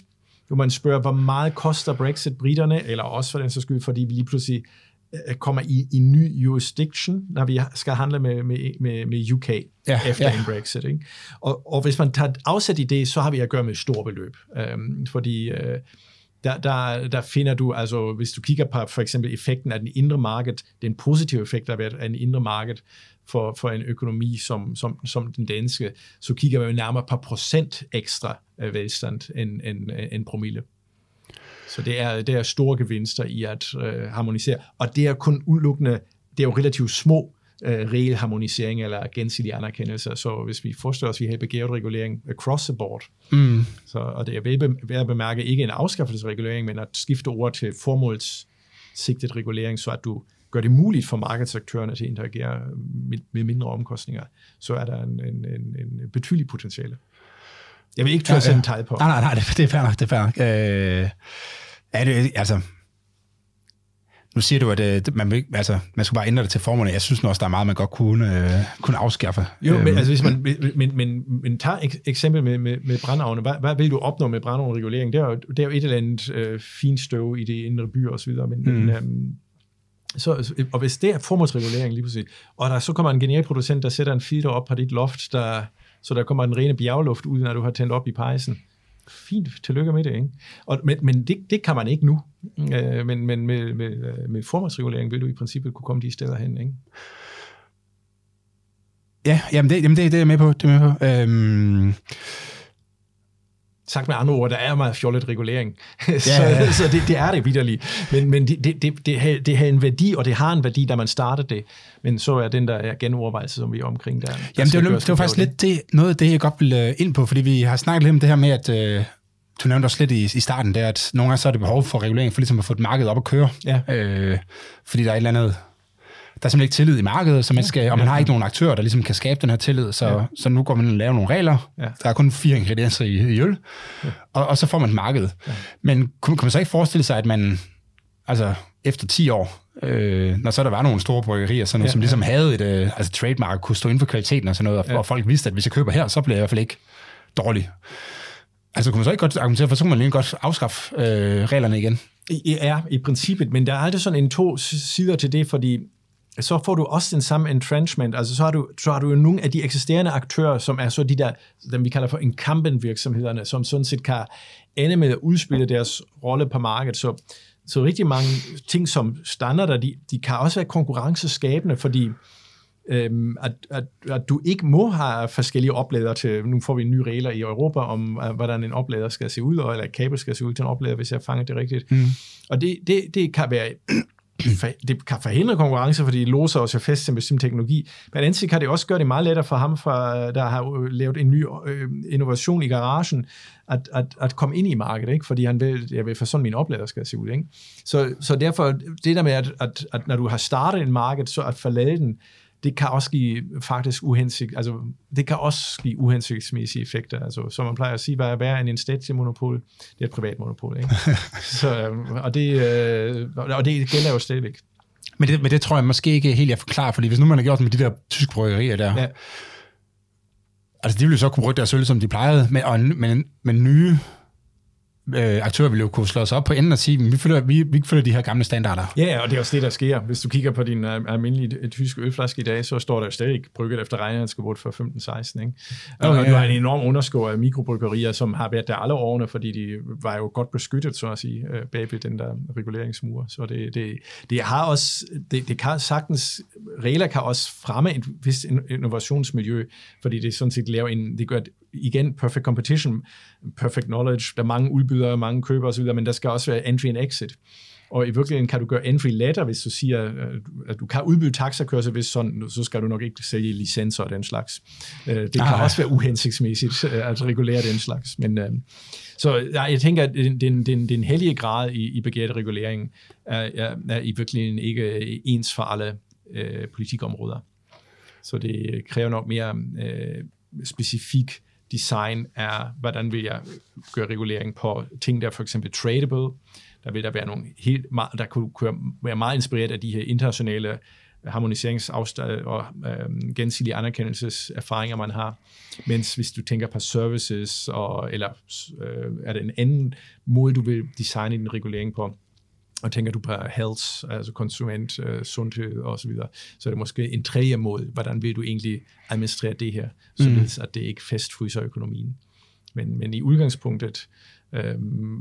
hvor man spørger, hvor meget koster Brexit britterne, eller også for den så skyld, fordi vi lige pludselig kommer i en ny jurisdiction, når vi skal handle med, med, med, med UK ja, efter ja. en Brexit. Ikke? Og, og hvis man tager afsæt i det, så har vi at gøre med et stort beløb. Øhm, fordi øh, der, der, der finder du, altså hvis du kigger på for eksempel effekten af den indre marked, den positive effekt af den indre marked for, for en økonomi som, som, som den danske, så kigger man jo nærmere på procent ekstra velstand end, end, end promille. Så det er, det er store gevinster i at øh, harmonisere, og det er kun udelukkende, det er jo relativt små øh, reel harmonisering eller gensidig anerkendelse. Så hvis vi forestiller os, at vi har begæret regulering across the board, mm. så, og det er ved at bemærke ikke en afskaffelsesregulering, men at skifte ord til formålssigtet regulering, så at du gør det muligt for markedsaktørerne til at interagere med, med mindre omkostninger, så er der en, en, en, en betydelig potentiale. Jeg vil ikke tør ja, sætte en tegn på. Nej, nej, nej, det, det er fair nok, det er fair nok. Øh, er det, altså, nu siger du, at øh, man, altså, man skulle bare ændre det til formålet. Jeg synes også, der er meget, man godt kunne, øh, kunne afskaffe. Jo, men, øhm. altså, hvis man, men, men, men tager et eksempel med, med, med brandovne. Hvad, hvad vil du opnå med brandovneregulering? Det er jo, det er jo et eller andet øh, fint støv i det indre byer osv., men, mm. men øhm, så, og hvis det er formålsregulering lige præcis, og der så kommer en genial producent, der sætter en filter op på dit loft, der, så der kommer en rene bjergluft ud, når du har tændt op i pejsen, fint, tillykke med det. Ikke? Og, men men det, det kan man ikke nu. Øh, men men med, med, øh, med formandsregulering vil du i princippet kunne komme de steder hen. Ikke? Ja, jamen det, jamen det, det er jeg med på. Det er med på. Øhm, sagt med andre ord, der er meget fjollet regulering. så ja, ja. så det, det er det vidderligt. Men, men det, det, det, det, har, det har en værdi, og det har en værdi, da man starter det. Men så er den der er genovervejelse, som vi er omkring der. der Jamen det var, det var faktisk lidt det, noget af det, jeg godt vil uh, ind på, fordi vi har snakket lidt om det her med, at uh, du nævnte også lidt i, i starten, der, at nogle gange så er det behov for regulering, for ligesom at få et marked op at køre. Ja. Uh, fordi der er et eller andet er simpelthen ikke tillid i markedet, så man skal, og man har ikke nogen aktører, der ligesom kan skabe den her tillid, så, ja. så nu går man og laver nogle regler. Ja. Der er kun fire ingredienser i, i øl, ja. og, og så får man et marked. Ja. Men kunne, kunne man så ikke forestille sig, at man altså efter 10 år, øh, når så der var nogle store bryggerier, sådan noget, ja, som ligesom ja. havde et øh, altså trademark, kunne stå inden for kvaliteten og sådan noget, og, ja. og folk vidste, at hvis jeg køber her, så bliver jeg i hvert fald ikke dårlig. Altså kunne man så ikke godt argumentere for, så kunne man lige godt afskaffe øh, reglerne igen? Ja, i princippet, men der er aldrig sådan en to sider til det, fordi så får du også den samme entrenchment, altså så har du, så har du jo nogle af de eksisterende aktører, som er så de der, dem vi kalder for incumbent virksomhederne, som sådan set kan ende med at udspille deres rolle på markedet. Så, så rigtig mange ting som standarder, de, de kan også være konkurrenceskabende, fordi øhm, at, at, at du ikke må have forskellige oplader til, nu får vi nye regler i Europa om, uh, hvordan en oplader skal se ud, eller et kabel skal se ud til en oplader, hvis jeg fanger det rigtigt. Mm. Og det, det, det kan være det kan forhindre konkurrence, fordi de låser os jo fast til en bestemt teknologi. Men andet kan det også gøre det meget lettere for ham, for, der har øh, lavet en ny øh, innovation i garagen, at, at, at komme ind i markedet, ikke? fordi han vil, jeg vil for sådan min oplader skal se ud. Ikke? Så, så derfor, det der med, at, at, at når du har startet en marked, så at forlade den, det kan også give faktisk uhensigt, altså det kan også give uhensigtsmæssige effekter. Altså, som man plejer at sige, hvad er værre end en monopol? Det er et privat monopol, ikke? så, øhm, og, det, øh, og det gælder jo stadigvæk. Men det, men det tror jeg måske ikke helt, jeg forklarer, fordi hvis nu man har gjort med de der tyske bryggerier der, ja. altså de ville jo så kunne bruge deres øl, som de plejede, men, og, men, men nye øh, aktører vil jo kunne slå sig op på enden og sige, vi følger, vi, vi følger de her gamle standarder. Ja, og det er også det, der sker. Hvis du kigger på din uh, almindelige tyske ølflaske i dag, så står der stadig brygget efter regnskabet for 15-16. Ikke? Og okay, du har en enorm underskov af mikrobryggerier, som har været der alle årene, fordi de var jo godt beskyttet, så at sige, øh, bag ved den der reguleringsmur. Så det, det, det har også, det, det kan sagtens, regler kan også fremme et vist innovationsmiljø, fordi det sådan set laver en, det gør igen, perfect competition, perfect knowledge, der er mange udbydere, mange købere osv., men der skal også være entry and exit. Og i virkeligheden kan du gøre entry letter, hvis du siger, øh, at du kan udbyde taxakørsel, hvis sådan, så skal du nok ikke sælge licenser og den slags. Øh, det kan ah. også være uhensigtsmæssigt øh, at regulere den slags. Men, så jeg tænker, at den, den, den, den hellige grad i, i begæret regulering er, er, er i virkeligheden ikke ens for alle øh, politikområder. Så det kræver nok mere øh, specifik design er, hvordan vil jeg gøre regulering på ting, der er for eksempel tradable. Der vil der være nogle helt, meget, der kunne, kunne være meget inspireret af de her internationale harmoniseringsafstand og øh, gensidige anerkendelseserfaringer, man har. Mens hvis du tænker på services, og, eller øh, er det en anden måde, du vil designe din regulering på, og tænker du på health, altså konsument, uh, sundhed og så videre, så er det måske en tredje måde, hvordan vil du egentlig administrere det her, således mm. at det ikke fastfryser økonomien. Men, men i udgangspunktet øh,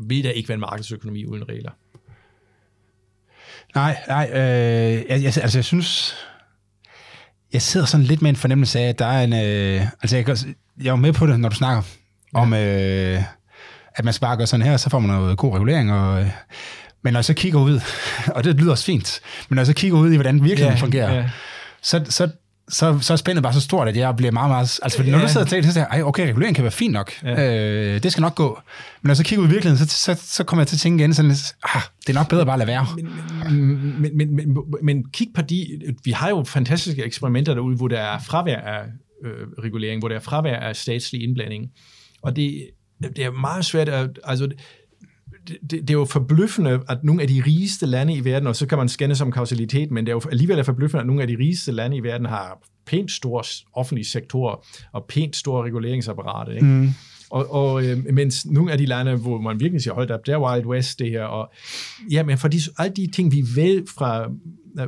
vil der ikke være en markedsøkonomi uden regler. Nej, nej, øh, jeg, jeg, altså jeg synes, jeg sidder sådan lidt med en fornemmelse af, at der er en, øh, altså jeg, jeg er med på det, når du snakker ja. om, øh, at man sparker sådan her, så får man noget god regulering, og øh, men når jeg så kigger ud, og det lyder også fint, men når jeg så kigger ud i, hvordan virkeligheden yeah, fungerer, yeah. Så, så, så, så er spændet bare så stort, at jeg bliver meget, meget... Altså, når du sidder og tænker, så siger jeg, okay, regulering kan være fint nok. Yeah. Øh, det skal nok gå. Men når jeg så kigger ud i virkeligheden, så, så, så kommer jeg til at tænke igen sådan lidt, ah, det er nok bedre bare at lade være. Men, men, men, men, men kig på de... Vi har jo fantastiske eksperimenter derude, hvor der er fravær af øh, regulering, hvor der er fravær af statslig indblanding. Og det, det er meget svært at... Altså, det, det er jo forbløffende, at nogle af de rigeste lande i verden, og så kan man skænde som kausalitet, men det er jo alligevel forbløffende, at nogle af de rigeste lande i verden har pænt store offentlige sektorer og pænt store reguleringsapparater. Ikke? Mm. Og, og øh, mens nogle af de lande, hvor man virkelig siger, hold op, det er Wild West det her, og ja, men for de, alle de ting, vi ved fra,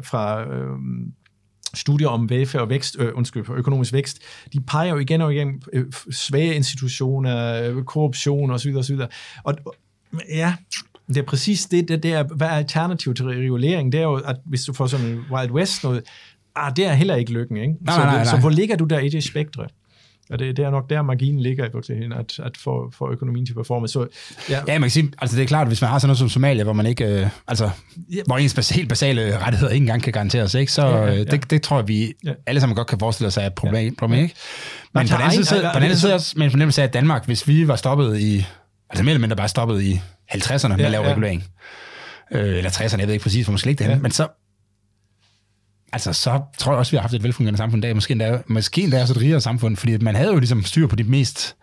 fra øh, studier om velfærd og vækst, øh, undskyld, økonomisk vækst, de peger jo igen og igen øh, svage institutioner, øh, korruption osv. osv. Og, Ja, det er præcis det, det, det er, hvad er alternativ til regulering? Det er jo, at hvis du får sådan en Wild West noget, ah, det er heller ikke lykken, ikke? Nej, så, nej, nej. så hvor ligger du der i det spektre? Og det, det er nok der, marginen ligger i virkeligheden, at, at få, få økonomien til at performe. Så, ja. ja, man kan sige, altså det er klart, hvis man har sådan noget som Somalia, hvor man ikke, øh, altså, ja. hvor ens helt basale rettigheder ikke engang kan garanteres, ikke? så ja, ja, ja. Det, det, tror jeg, vi ja. alle sammen godt kan forestille os er et problem, ja. problem ikke? Men på den anden side, på den anden side også med en fornemmelse af, at Danmark, hvis vi var stoppet i Altså mere eller mindre bare stoppet i 50'erne med ja, at lave ja. regulering. Øh, eller 60'erne, jeg ved ikke præcis, hvor man skal ligge det ja. Men så, altså, så tror jeg også, vi har haft et velfungerende samfund i dag. Måske endda, måske endda også et rigere samfund, fordi man havde jo ligesom styr på de mest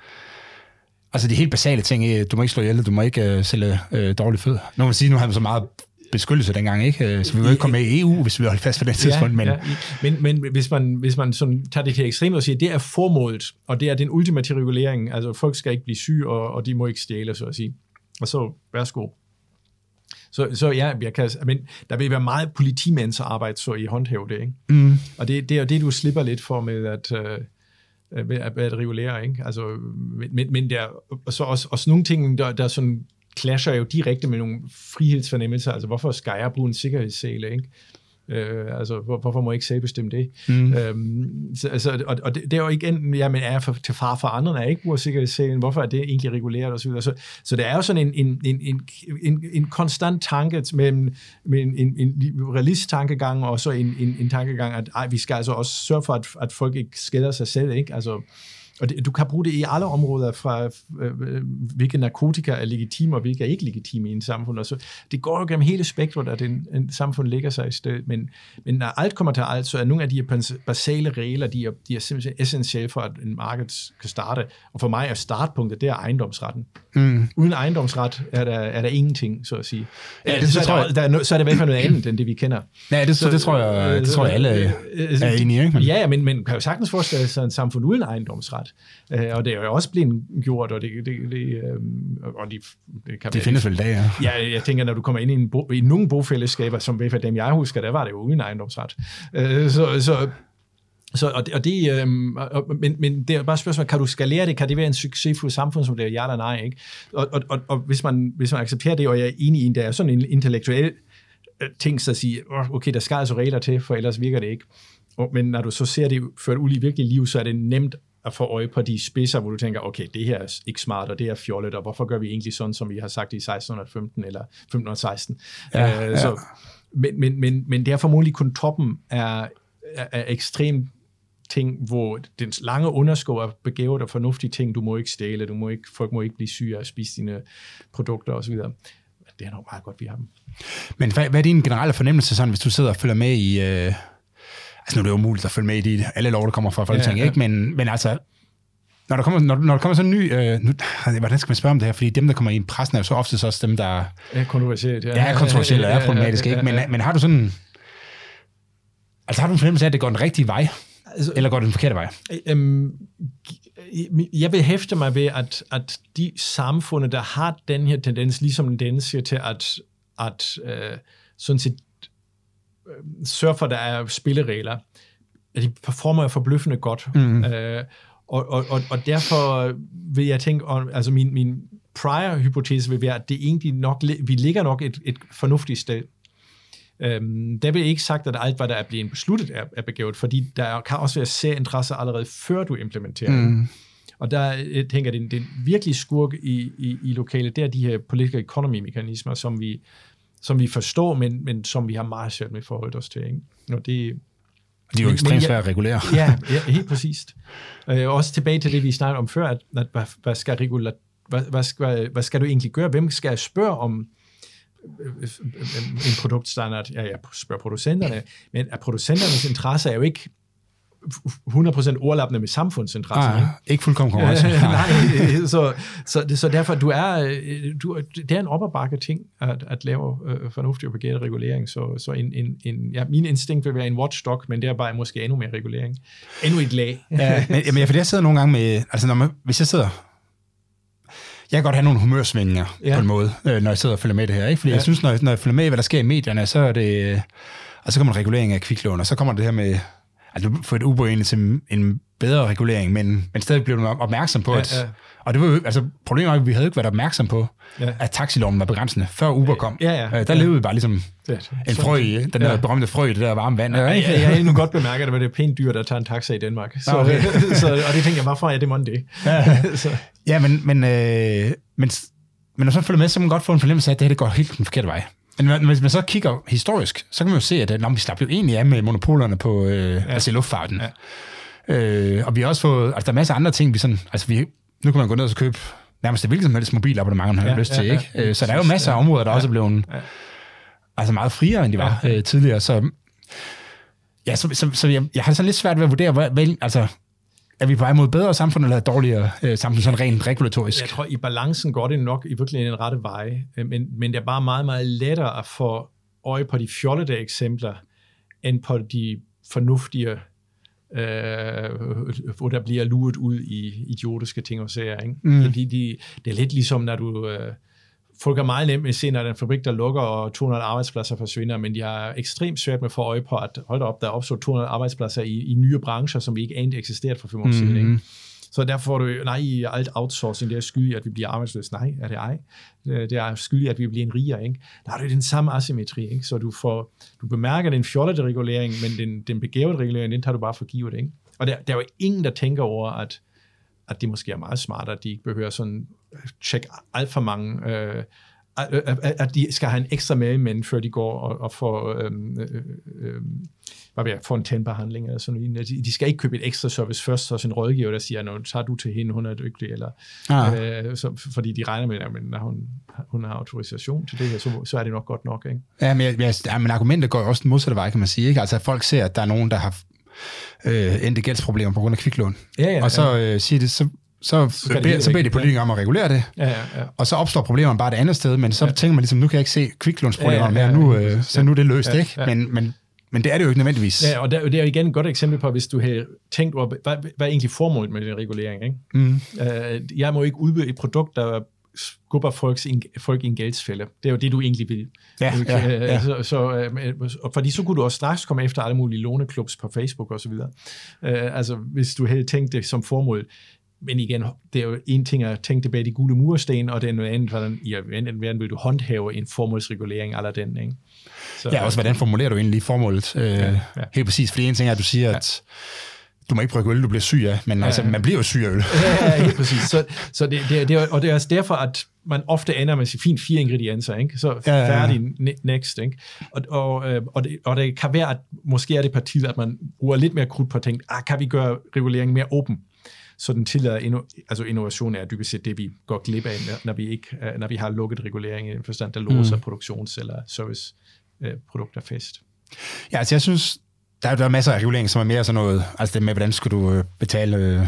Altså de helt basale ting, du må ikke slå ihjel, du må ikke uh, sælge uh, dårlig fød. Nu må man sige, nu har vi så meget beskyttelse dengang, ikke? Øh, så vi vil ikke komme med i EU, hvis vi holder fast for den tidspunkt. Ja, men, ja. men, men hvis man, hvis man sådan tager det til ekstremt og siger, det er formålet, og det er den ultimative regulering, altså folk skal ikke blive syge, og, og de må ikke stjæle, så at sige. Og så, værsgo. Så, så ja, jeg kan, men der vil være meget politimandsarbejde så i håndhæve det, ikke? Mm. Og det, det er jo det, du slipper lidt for med at, øh, at, at, at regulere, ikke? Altså, men, men der, og så også, også nogle ting, der, der sådan clasher jo direkte med nogle frihedsfornemmelser. Altså, hvorfor skal jeg bruge en sikkerhedssele, ikke? Øh, altså, hvor, hvorfor må jeg ikke selv bestemme det? Mm. Øhm, så, altså, og, og det, det er jo ikke enten, jamen, er jeg for, til far for andre, når jeg ikke bruger sikkerhedsselen, hvorfor er det egentlig reguleret og så videre. Så, så det er jo sådan en, en, en, en, en, en konstant tanke mellem med en, en, en realist tankegang og så en, en, en tankegang, at ej, vi skal altså også sørge for, at, at folk ikke skader sig selv, ikke? Altså, og det, du kan bruge det i alle områder, fra øh, øh, hvilke narkotika er legitime, og hvilke er ikke legitime i en samfund. Og så, det går jo gennem hele spektret, at en, en samfund ligger sig i sted. Men, men når alt kommer til alt, så er nogle af de basale regler, de er, de er simpelthen essentielle for, at en marked kan starte. Og for mig er startpunktet, det er ejendomsretten. Mm. Uden ejendomsret er der, er der ingenting, så at sige. Ja, det, så, så, tror jeg, der, der, er så er det i hvert fald noget andet, end det vi kender. Ja, det, så, det, tror jeg, det tror jeg alle er, er enige i. Ja, men man kan jo sagtens forestille sig en samfund uden ejendomsret. Og det er jo også blevet gjort, og det, det, det, og de, det kan det findes vel i dag, ja. Ja, jeg tænker, når du kommer ind i, en bo, i nogle bofællesskaber, som i hvert fald dem jeg husker, der var det jo uden ejendomsret. Så, så så, og det, og det øhm, og, men, men det er bare et spørgsmål, kan du skalere det? Kan det være en succesfuld samfund, som det er ja eller nej? Ikke? Og, og, og, og hvis, man, hvis man accepterer det, og jeg er enig i, at der er sådan en intellektuel øh, ting, så siger, okay, der skal altså regler til, for ellers virker det ikke. Og, men når du så ser det ført ud i virkelig liv, så er det nemt at få øje på de spidser, hvor du tænker, okay, det her er ikke smart, og det er fjollet, og hvorfor gør vi egentlig sådan, som vi har sagt i 1615 eller 1516? Ja, øh, ja. Så, men, men, men, men det er formodentlig kun toppen af, af, af ekstremt ting, hvor den lange underskov er begævet og fornuftige ting, du må ikke stjæle, du må ikke, folk må ikke blive syge af at spise dine produkter osv. Det er nok meget godt, vi har dem. Men hvad, hvad er din generelle fornemmelse, sådan, hvis du sidder og følger med i... Øh, altså nu er det jo umuligt at følge med i de, alle lov, der kommer fra Folketinget, ja, ja. ikke? Men, men altså, når der kommer, når, når der kommer sådan en ny... Øh, nu, hvordan skal man spørge om det her? Fordi dem, der kommer i pressen, er jo så ofte også dem, der... Ja, kontroversielt. Ja, ja kontroversielle er problematiske, ikke? Men, men har du sådan... Altså har du en fornemmelse af, at det går den rigtige vej? Altså, Eller går det den forkerte vej? Øhm, jeg vil hæfte mig ved, at, at de samfunde, der har den her tendens, ligesom den siger til at, at øh, sådan set øh, sørge for, at der er spilleregler, at de performer forbløffende godt. Mm. Øh, og, og, og, og derfor vil jeg tænke, altså min, min prior hypotese vil være, at det egentlig nok, vi ligger nok et, et fornuftigt sted. Øhm, der vil ikke sagt, at alt, hvad der er blevet besluttet, er, er begævet, fordi der kan også være særinteresser allerede før du implementerer mm. Og der jeg tænker jeg, det er en virkelig skurk i, i, i lokale, det er de her political economy mekanismer, som vi, som vi forstår, men, men som vi har meget svært med at forholde os til. Ikke? Og det, de er jo ekstremt svært at regulere. ja, ja, helt præcist. Øh, også tilbage til det, vi snakkede om før, at, at hvad, hvad, skal regulere, hvad, hvad, skal, hvad skal du egentlig gøre? Hvem skal jeg spørge om, en produktstandard, ja, jeg spørger producenterne, men at producenternes interesse er jo ikke 100% overlappende med samfundsinteressen. Ah, ikke? ikke fuldkommen konkurrence. Nej, så, så, så derfor du er, du, det er en op ting at, at lave uh, fornuftig og begæret regulering. Så, så en, en, en, ja, min instinkt vil være en watchdog, men det er bare måske endnu mere regulering. Endnu et lag. ja, men, men jeg, for jeg sidder nogle gange med, altså når man, hvis jeg sidder jeg kan godt have nogle humørsvingninger ja. på en måde, øh, når jeg sidder og følger med det her. Ikke? Fordi ja. jeg synes, når jeg, når jeg følger med hvad der sker i medierne, så er det... Og så kommer der regulering af kviklån, og så kommer det her med... Altså, du får et Uber egentlig til en bedre regulering, men, men stadig bliver du opmærksom på, ja, at... Ja. Og det var jo, altså, problemet er, at vi havde ikke været opmærksom på, ja. at taxiloven var begrænsende, før Uber kom. Ja, ja, øh, der ja. levede vi bare ligesom det, en frø i, den der ja. berømte frø i det der varme vand. Ja, ja, ja, jeg har endnu godt bemærket, at det er pænt dyrt at tage en taxa i Danmark. Så, okay. så, og det tænker jeg, hvorfor er det Monday? Ja, ja men, men, øh, men men når så følger med, så kan man godt få en fornemmelse af, at det her det går helt den forkerte vej. Men hvis man så kigger historisk, så kan man jo se, at når vi slap jo egentlig af med monopolerne på øh, ja. altså luftfarten. Ja. Øh, og vi har også fået, altså der er masser af andre ting, vi sådan, altså vi, nu kan man gå ned og købe nærmest det hvilket som helst mobilabonnement, man har ja, lyst til, ja, ikke? Ja, øh, så der er jo masser af områder, der ja, også er blevet ja. altså meget friere, end de var ja. øh, tidligere. Så, ja, så, så, så jeg, jeg har sådan lidt svært ved at vurdere, hvad, hvad, altså, er vi på vej mod bedre samfund, eller et dårligere øh, samfund, sådan rent regulatorisk? Jeg tror, i balancen går det nok i virkeligheden en rette vej, øh, men, men det er bare meget, meget lettere at få øje på de fjollede eksempler, end på de fornuftige, øh, hvor der bliver luret ud i idiotiske ting og sager. Ikke? Mm. Fordi de, det er lidt ligesom, når du... Øh, folk er meget nemt med at se, når den fabrik, der lukker, og 200 arbejdspladser forsvinder, men de har ekstremt svært med at få øje på, at hold op, der er opstået 200 arbejdspladser i, i nye brancher, som vi ikke anede eksisterede for fem år siden. Mm-hmm. Ikke? Så derfor får du, nej, alt outsourcing, det er skyld i, at vi bliver arbejdsløse. Nej, er det ej. Øh, det er skyld i, at vi bliver en rigere. Ikke? Der er det den samme asymmetri. Ikke? Så du, får, du bemærker den fjollede regulering, men den, den begævede regulering, den tager du bare for givet. Ikke? Og der, der er jo ingen, der tænker over, at, at det måske er meget smartere, at de ikke behøver sådan tjekke alt for mange, øh, at de skal have en ekstra med, før de går og, og får, øh, øh, øh, hvad jeg, får en tandbehandling eller sådan noget. De, de skal ikke købe et ekstra service først, så en rådgiver, der siger, nu tager du til hende, hun er dygtig, eller, ah. øh, så, fordi de regner med, at når hun, hun har autorisation til det her, så, så er det nok godt nok. Ikke? Ja, men, ja, men argumentet går jo også den modsatte vej, kan man sige. Ikke? Altså, at folk ser, at der er nogen, der har øh, endte gældsproblemer på grund af kviklån. Ja, ja, og så, øh, siger det, så så, så, det beder, ikke så beder de politikere om at regulere det, Ja, ja, ja. og så opstår problemerne bare et andet sted, men så ja. tænker man ligesom, nu kan jeg ikke se kviklånsproblemerne Ja, ja, mere, ja, nu, ja, øh, ja. så nu er det løst, Ja, ikke? ja. Men, men, men det er det jo ikke nødvendigvis. Ja, og det er jo igen et godt eksempel på, hvis du har tænkt over, hvad, hvad er egentlig formålet med den regulering? Ikke? Mm. Øh, jeg må ikke udbyde et produkt, der skubber folks in, folk i en gældsfælde. Det er jo det, du egentlig vil. Ja, Du kan- ja, ja. Så, så, øh, fordi så kunne du også straks komme efter alle mulige låneklubs på Facebook og så videre. Øh, altså, hvis du havde tænkt det som formål. Men igen, det er jo en ting at tænke tilbage i de gule mursten, og det er noget andet, hvordan i almindelig verden vil du håndhæve en formålsregulering eller den, ikke? Så, Ja, også hvordan formulerer du egentlig formålet? Øh, ja, ja. Helt præcis, fordi en ting er, at du siger, at du må ikke brygge øl, du bliver syg af, men altså, ja. man bliver jo syg af øl. ja, ja, helt præcis. Så, så det, det, det, og det er også derfor, at man ofte ender med at sige, fint fire ingredienser, ikke? så Ja, ja, ja. færdig ne- next. Ikke? Og, og, øh, og, det, og det kan være, at måske er det partiet, at man bruger lidt mere krudt på at tænke, ah, kan vi gøre reguleringen mere åben? Så den tillader, inno, altså innovation er dybest set det, vi går glip af, når- vi, ikke, øh, når vi har lukket regulering i en forstand, der låser mm. produktions- eller serviceprodukter fast. Ja, altså jeg synes, der er, der er masser af regulering, som er mere sådan noget, altså det med, hvordan skal du øh, betale øh,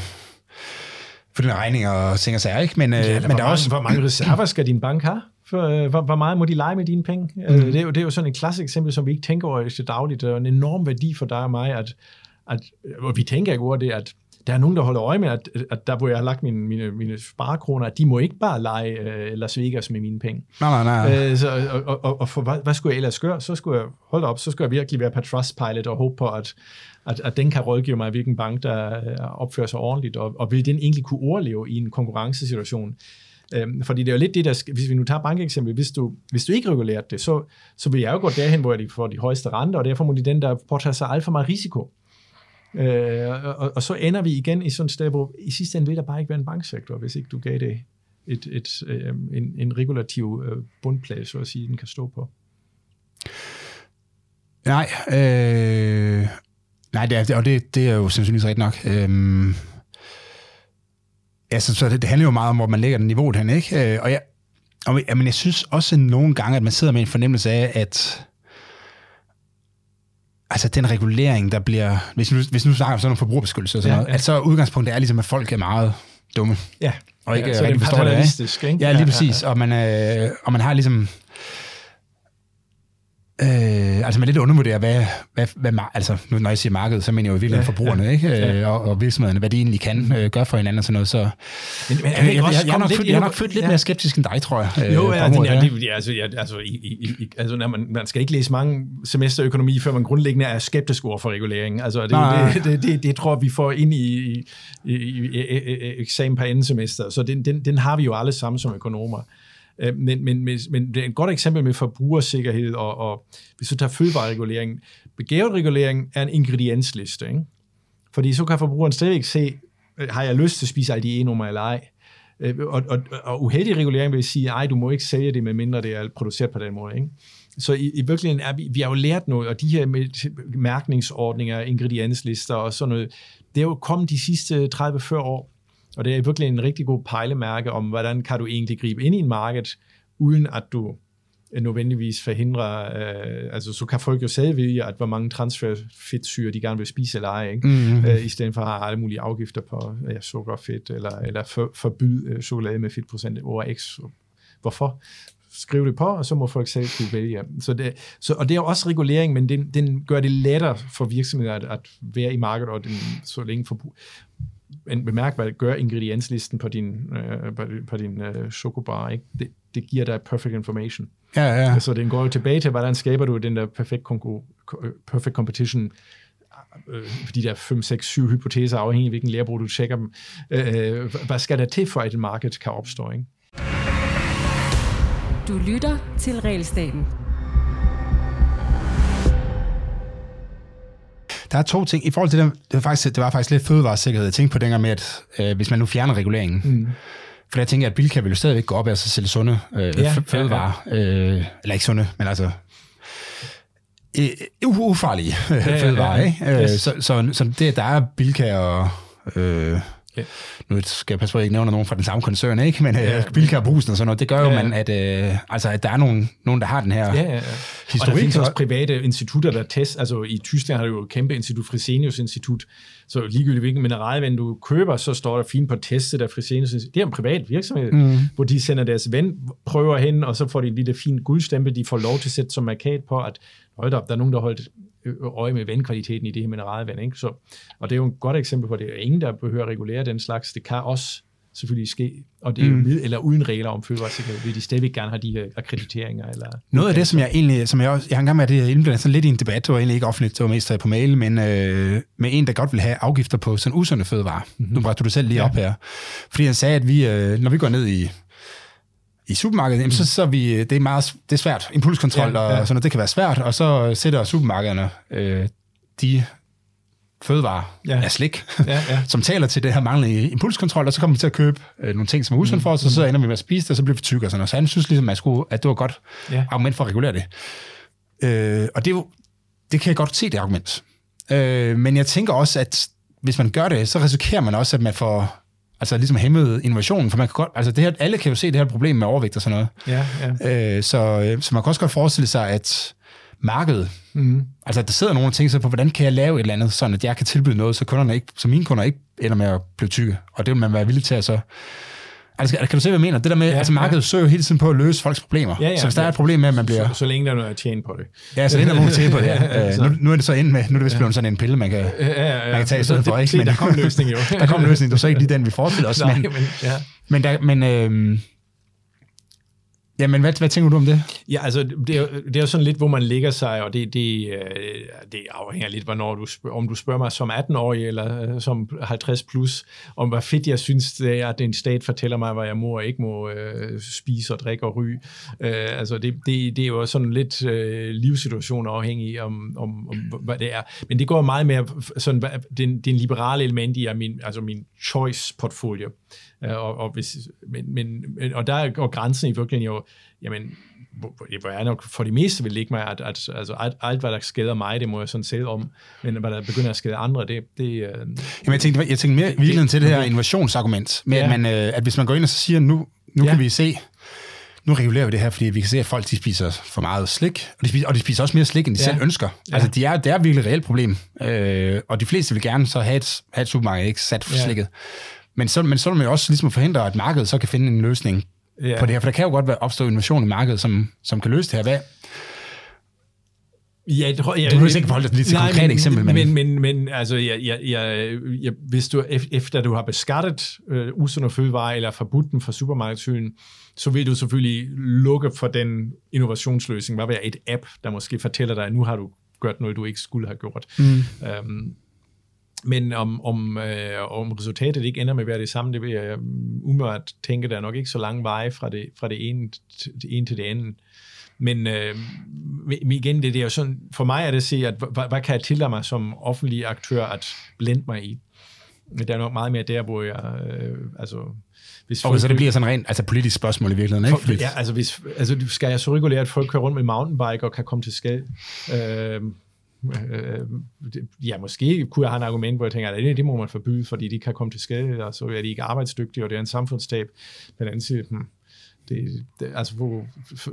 for dine regninger og ting og sager, ikke? Men, øh, Ja, men men der er mange, også... hvor mange reserver skal din bank have? For, øh, hvor, hvor meget må de lege med dine penge? Mm. Det, er jo, det er jo sådan et klassisk eksempel, som vi ikke tænker over i det dagligt. Det er en enorm værdi for dig og mig, at, at og vi tænker ikke over det, at der er nogen, der holder øje med, at, at der, hvor jeg har lagt mine, mine, mine sparekroner, de må ikke bare lege øh, Las Vegas med mine penge. Nej, nej, nej. Øh, så, og, og, og, for, hvad, hvad skulle jeg ellers gøre? Så skulle jeg, hold da op, så skulle jeg virkelig være på Trustpilot og håbe på, at, at, at den kan rådgive mig, hvilken bank, der øh, opfører sig ordentligt, og, og vil den egentlig kunne overleve i en konkurrencesituation. Øhm, fordi det er jo lidt det, der hvis vi nu tager bankeksempel, hvis du, hvis du ikke regulerer det, så, så vil jeg jo gå derhen, hvor de får de højeste renter, og derfor må de den, der påtager sig alt for meget risiko. Øh, og, og så ender vi igen i sådan et sted, hvor i sidste ende vil der bare ikke være en banksektor, hvis ikke du gav det et, et, øh, en, en regulativ øh, bundplade, så at sige, den kan stå på. Nej, øh, nej det er, og det, det er jo sandsynligvis rigtigt nok. Øh, altså, så det, det handler jo meget om, hvor man lægger den niveau hen, ikke? Øh, og jeg, og, men jeg synes også nogle gange, at man sidder med en fornemmelse af, at altså den regulering, der bliver, hvis nu, hvis nu snakker om sådan noget forbrugerbeskyttelse og sådan Ja, ja, noget, ja. at så udgangspunktet er ligesom, at folk er meget dumme. Ja, Og ikke ja, så det er det, ikke? Ja, lige præcis. Og man, øh, og man har ligesom... Øh, altså man lidt undervurderer, hvad, hvad, hvad, altså nu, når jeg siger markedet, så mener jeg jo virkelig Ja, ja, forbrugerne, ja, ikke? ja. Øh, og, og virksomhederne, hvad de egentlig kan øh, gøre for hinanden og sådan noget. Så, Men, men, jeg, jeg, jeg, jeg, er nok født, jeg er nok født lidt ja. mere skeptisk end dig, tror jeg. øh, Jo, på ja, området ja, det, ja, altså, ja, altså, i, i, i, altså når man, man skal ikke læse mange semester økonomi, før man grundlæggende er skeptisk over for regulering. Altså, det, det, det, det, det tror jeg, vi får ind i, i, i, i, i eksamen på anden semester, så den, den, den har vi jo alle sammen som økonomer. Øh, Men, men, men, men det er et godt eksempel med forbrugersikkerhed, og, og hvis du tager fødevareregulering, begavet regulering er en ingrediensliste, ikke? Fordi så kan forbrugeren stadigvæk se, øh, har jeg lyst til at spise alle de e-nummer eller ej. Øh, og, og, og uheldig regulering vil sige, ej, du må ikke sælge det, medmindre det er produceret på den måde. Ikke? Så i, i virkeligheden er vi, vi har jo lært noget, og de her mærkningsordninger, ingredienslister og sådan noget, det er jo kommet de sidste 30-40 år, og det er virkelig en rigtig god pejlemærke om, hvordan kan du egentlig gribe ind i en marked, uden at du øh, nødvendigvis forhindrer, øh, altså så kan folk jo selv vælge, at hvor mange transferfedtsyre de gerne vil spise eller ej, ikke? Mhm. øh, i stedet for at have alle mulige afgifter på ja, sukker og fedt, eller, eller for, forbyde øh, chokolade med fedtprocent over x. Hvorfor? Skriv det på, og så må folk selv kunne vælge. Så det, så, og det er jo også regulering, men den, den gør det lettere for virksomheder at, at være i markedet, og den, så længe forbrug. Men bemærk, hvad gør ingredienslisten på din, øh, på, din- på din øh, chokobar. Ikke? Det, det giver dig perfect information. Ja, ja. Så den går jo tilbage til, hvordan skaber du den der perfect, konku- ko- perfect competition, øh, fordi der er 5, 6, 7 hypoteser, afhængig af hvilken lærebog du tjekker dem. Øh, hvad skal der til, for at et marked kan opstå? Ikke? Du lytter til Realstaten. Der er to ting. I forhold til det, det var faktisk, det var faktisk lidt fødevaresikkerhed. Jeg tænkte på dengang med, at øh, hvis man nu fjerner reguleringen, mm. for jeg tænker, at Bilka vil jo stadigvæk gå op af at sælge sunde øh, Ja, ja, fødevarer. Ja, ja. Øh, eller ikke sunde, men altså øh, u- ufarlige ja, fødevarer. ja. Ikke? Øh, Yes. Så, så, så det, der er Bilka og... Øh, ja. nu skal jeg passe på, at jeg ikke nævner nogen fra den samme koncern, ikke? men ja, øh, Bilka og Brusen og sådan noget, det gør jo, ja, ja. man, at, øh, altså, at der er nogen, nogen, der har den her ja, ja, ja. historik. Og der findes også private institutter, der tester, altså i Tyskland har du jo et kæmpe institut, Fresenius Institut, så ligegyldigt hvilken mineralvand du køber, så står der fint på testet af Fresenius Institut. Det er en privat virksomhed, mm. hvor de sender deres ven prøver hen, og så får de en lille fin guldstempel, de får lov til at sætte som markat på, at hold op, der er nogen, der holdt øje med vandkvaliteten i det her mineralvand. Ikke? Så, og det er jo et godt eksempel på, at det er ingen, der behøver at regulere den slags. Det kan også selvfølgelig ske, og det er mm. med eller uden regler om fødevaresikkerhed, vil de stadigvæk gerne have de her akkrediteringer. Eller Noget af det, som jeg egentlig, som jeg også, jeg har engang med det indblandet sådan lidt i en debat, det var egentlig ikke offentligt, det var mest på mail, men øh, med en, der godt vil have afgifter på sådan usunde fødevarer. Mm-hmm. Nu bragte du det selv lige ja. op her. Fordi han sagde, at vi, øh, når vi går ned i i supermarkedet, jamen, så, så vi, det er meget det er svært. Impulskontrol ja, ja. og sådan noget, det kan være svært, og så sætter supermarkederne øh, de fødevarer ja. af slik, ja, ja. som taler til det her manglende impulskontrol, og så kommer vi til at købe øh, nogle ting, som er usundt for os, og så ender vi med at spise det, og så bliver vi tykke og sådan noget. Så han synes ligesom, at, skulle, at det var godt ja. argument for at regulere det. Øh, og det, det kan jeg godt se, det argument. Øh, men jeg tænker også, at hvis man gør det, så risikerer man også, at man får altså ligesom hæmmet innovationen, for man kan godt, altså det her, alle kan jo se det her problem med overvægt og sådan noget. Ja, ja. Øh, så, øh, så man kan også godt forestille sig, at markedet, mm. altså der sidder og tænker sig på, hvordan kan jeg lave et eller andet, sådan at jeg kan tilbyde noget, så, kunderne ikke, så mine kunder ikke ender med at blive tykke. Og det vil man være villig til at så Altså, kan du se, hvad jeg mener? Det der med, ja, altså markedet ja. søger jo hele tiden på at løse folks problemer. Ja, ja, så hvis der ja. er et problem med, at man bliver... Så, så længe der er noget at tjene på det. Ja, så længe der er nogen at tjene på det, ja. ja nu, nu, er det så ind med, nu er det vist blevet sådan en pille, man kan, ja, ja, ja. Man kan tage i stedet for, ikke? Men, der kom en løsning jo. der kom en løsning, det var så ikke lige den, vi forestiller os. Nej, men, men, ja. men, der, men øh, Jamen, hvad, hvad tænker du om det? Ja, altså, det er, det er jo sådan lidt, hvor man ligger sig, og det, det, øh, det afhænger lidt, hvornår du spørger, om du spørger mig som 18-årig eller øh, som 50 plus, om hvad fedt jeg synes, det er, at en stat fortæller mig, hvad jeg må og ikke må øh, spise og drikke og ryge. Øh, altså, det, det, det er jo sådan lidt øh, livssituation afhængig om, om, om, hvad det er. Men det går meget mere, sådan, den, den liberale element i min, altså min choice-portfolio. Og, og, hvis, men, men, og der går grænsen i virkeligheden jo, jamen, hvor jeg nok for det meste vil ligge mig, at, at altså alt, alt, hvad der skader mig, det må jeg sådan selv om, men hvad der begynder at skade andre, det... det øh, Jamen, jeg tænkte, jeg tænkte mere virkelig til det her innovationsargument, med ja. at, man, øh, at hvis man går ind og så siger, nu, nu ja. kan vi se, nu regulerer vi det her, fordi vi kan se, at folk de spiser for meget slik, og de spiser, og de spiser også mere slik, end de ja. selv ønsker. Ja. Altså, de er, det er virkelig et reelt problem, øh, og de fleste vil gerne så have et, have et supermarked, ikke sat for ja. slikket. Men så, men så vil man jo også ligesom forhindre, at markedet så kan finde en løsning ja. på det her. For der kan jo godt være opstå innovation i markedet, som, som kan løse det her. Hvad, Ja, det tror jeg... Du behøver ikke forholde dig lige til et konkret eksempel, men... Men, men, men altså, jeg, jeg, jeg, jeg, hvis du, efter du har beskattet øh, usunde fødevarer eller forbudt dem fra supermarkedshylden, så vil du selvfølgelig lukke for den innovationsløsning. Hvad vil et app, der måske fortæller dig, at nu har du gjort noget, du ikke skulle have gjort. Mm. Um, men om, om, øh, om resultatet ikke ender med at være det samme, det vil jeg umiddelbart tænke, der er nok ikke så lang vej fra det, fra det ene, det ene til det andet. Men øh, igen, det, det er jo sådan, for mig er det at se, at hvad, hvad kan jeg tillade mig som offentlig aktør at blende mig i? Det er nok meget mere der, hvor jeg, øh, altså, hvis folk, okay, så det bliver sådan rent altså politisk spørgsmål i virkeligheden, ikke? For, ja, altså, hvis, altså skal jeg så regulere, at folk kører rundt med mountainbike og kan komme til skade? Øh, Øh, øh, ja, måske kunne jeg have en argument, hvor jeg tænker, at det, det må man forbyde, fordi de kan komme til skade, og så er de ikke arbejdsdygtige, og det er en samfundstab. Men anden side, hmm, det, det, altså, hvor,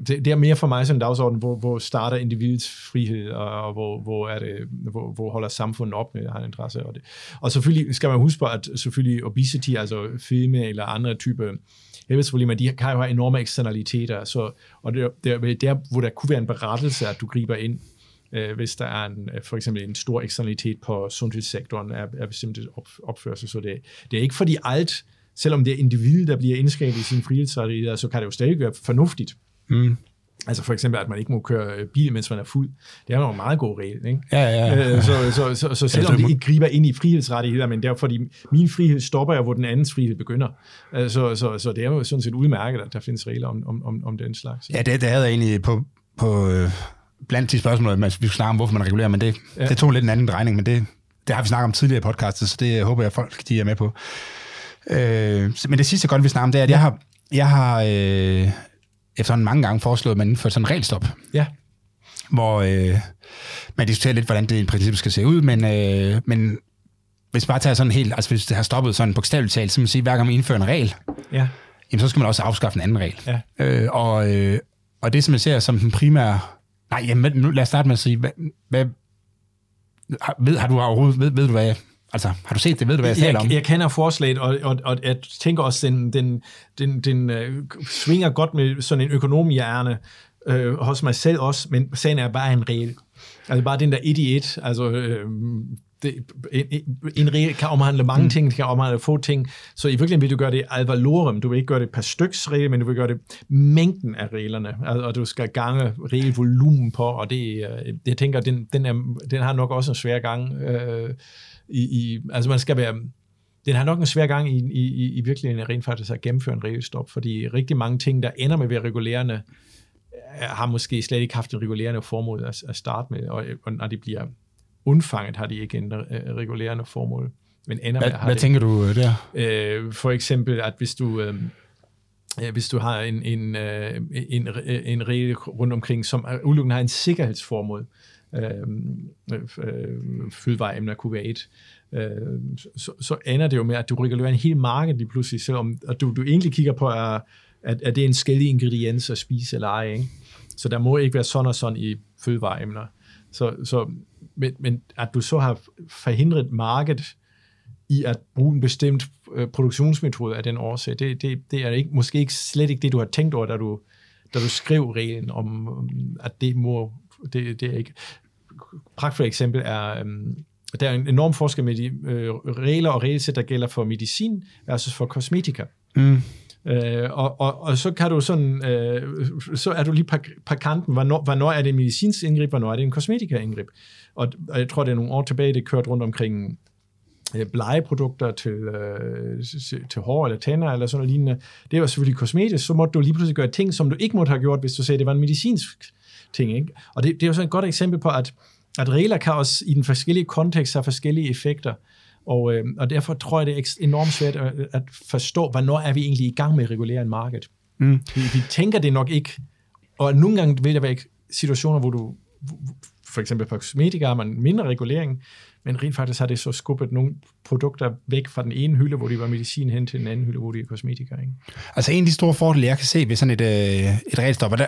det, det er mere for mig sådan en dagsorden, hvor, hvor starter individets frihed, og, og hvor, hvor, er det, hvor, hvor holder samfundet op med at have interesse. Og, det. og selvfølgelig skal man huske på, at selvfølgelig obesity, altså fedme eller andre typer helbredsproblemer, de kan jo have enorme eksternaliteter, så, og det, det er der, hvor der kunne være en berettelse, at du griber ind øh, hvis der er en, øh, for eksempel en stor eksternalitet på sundhedssektoren af, af bestemte op, opførsel. Så det, det er ikke fordi alt, selvom det er individet, der bliver indskrevet i sin frihedsrettigheder, så kan det jo stadig være fornuftigt. Mm. Altså for eksempel, at man ikke må køre øh, bil, mens man er fuld. Det er jo en meget god regel, ikke? Ja, ja, ja. Øh, så, så, så, så selvom det ikke griber ind i frihedsrettigheder, men det er fordi, min frihed stopper jo, hvor den andens frihed begynder. Så, så, så det er jo sådan set udmærket, at der findes regler om, om, om, om den slags. Ja, det, det havde jeg egentlig på, på blandt de spørgsmål, at vi skulle snakke om, hvorfor man regulerer, men det, ja. det tog lidt en anden drejning, men det, det har vi snakket om tidligere i podcastet, så det håber jeg, folk de er med på. Øh, men det sidste godt, vi snakker om, det er, at jeg har, jeg har øh, efterhånden mange gange foreslået, at man indfører sådan en regelstop. Ja. Hvor øh, man diskuterer lidt, hvordan det i princippet skal se ud, men, øh, men hvis bare tager sådan helt, altså hvis det har stoppet sådan bogstaveligt talt, så man sige, hver gang man indfører en regel, Ja. jamen så skal man også afskaffe en anden regel. Ja. Øh, og, øh, og det, som jeg ser som den primære... Nej, jamen, nu lad os starte med at sige, hvad, hvad, har, ved, har du overhovedet, ved, ved du hvad, altså, har du set det, ved du hvad jeg taler om? Jeg, jeg kender forslaget, og, og, og jeg tænker også, den, den, den, den øh, svinger godt med sådan en økonomhjerne øh, hos mig selv også, men sagen er bare en regel. Altså bare den der et i et, altså øh, det, en, en regel kan omhandle mange mm. ting, det kan omhandle få ting, så i virkeligheden vil du gøre det alvalorum, du vil ikke gøre det per styks regel, men du vil gøre det mængden af reglerne, altså, og du skal gange regelvolumen på, og det, øh, jeg tænker, den, den, er, den har nok også en svær gang, øh, i, i, altså man skal være, den har nok en svær gang i, i, i virkeligheden rent faktisk at gennemføre en regelstop, fordi rigtig mange ting, der ender med at være regulerende, har måske slet ikke haft en regulerende formål at, at starte med, og, og når de bliver undfanget, har de ikke en uh, regulerende formål. Men ender hvad har hvad det, tænker du øh, der? øh, for eksempel, at hvis du, øh, hvis du har en, en, øh, en, en regel rundt omkring, som udelukkende har en sikkerhedsformål, øh, øh, fødevareemner kunne være et, øh, så, så ender det jo med, at du regulerer en hel marked lige pludselig, selvom at du, du egentlig kigger på, at, at, at det er en skældig ingrediens at spise eller ej. Ikke? Så der må ikke være sådan og sådan i fødevareemner. Så, så, men, men at du så har forhindret markedet i at bruge en bestemt øh, produktionsmetode af den årsag, det, det, det er ikke, måske ikke slet ikke det, du har tænkt over, da du, da du skrev reglen om, at det må, det, det er ikke. Pragtfuldt eksempel er, øhm, der er en enorm forskel med de øh, regler og regelsæt, der gælder for medicin versus for kosmetika. Mm. Øh, og, og, og så kan du sådan, øh, så er du lige på, på kanten, hvornår, hvornår er det en medicinsk indgreb, hvornår er det en kosmetika-indgreb. Og, og jeg tror, det er nogle år tilbage, det kørte rundt omkring øh, blegeprodukter til, øh, til, hår eller tænder eller sådan noget lignende. Det var selvfølgelig kosmetisk, så måtte du lige pludselig gøre ting, som du ikke måtte have gjort, hvis du sagde, det var en medicinsk ting. Ikke? Og det, det er jo sådan et godt eksempel på, at, at regler kan også i den forskellige kontekst have forskellige effekter. Og, øh, og derfor tror jeg, det er enormt svært at, at forstå, hvornår er vi egentlig i gang med at regulere en marked. Mm. Vi, vi tænker det nok ikke, og nogle gange vil der være situationer, hvor du, for eksempel på kosmetika, har man mindre regulering, men rent faktisk har det så skubbet nogle produkter væk fra den ene hylde, hvor de var medicin, hen til den anden hylde, hvor de er kosmetika. Ikke? Altså en af de store fordele, jeg kan se ved sådan et, øh, et regelstop, og der,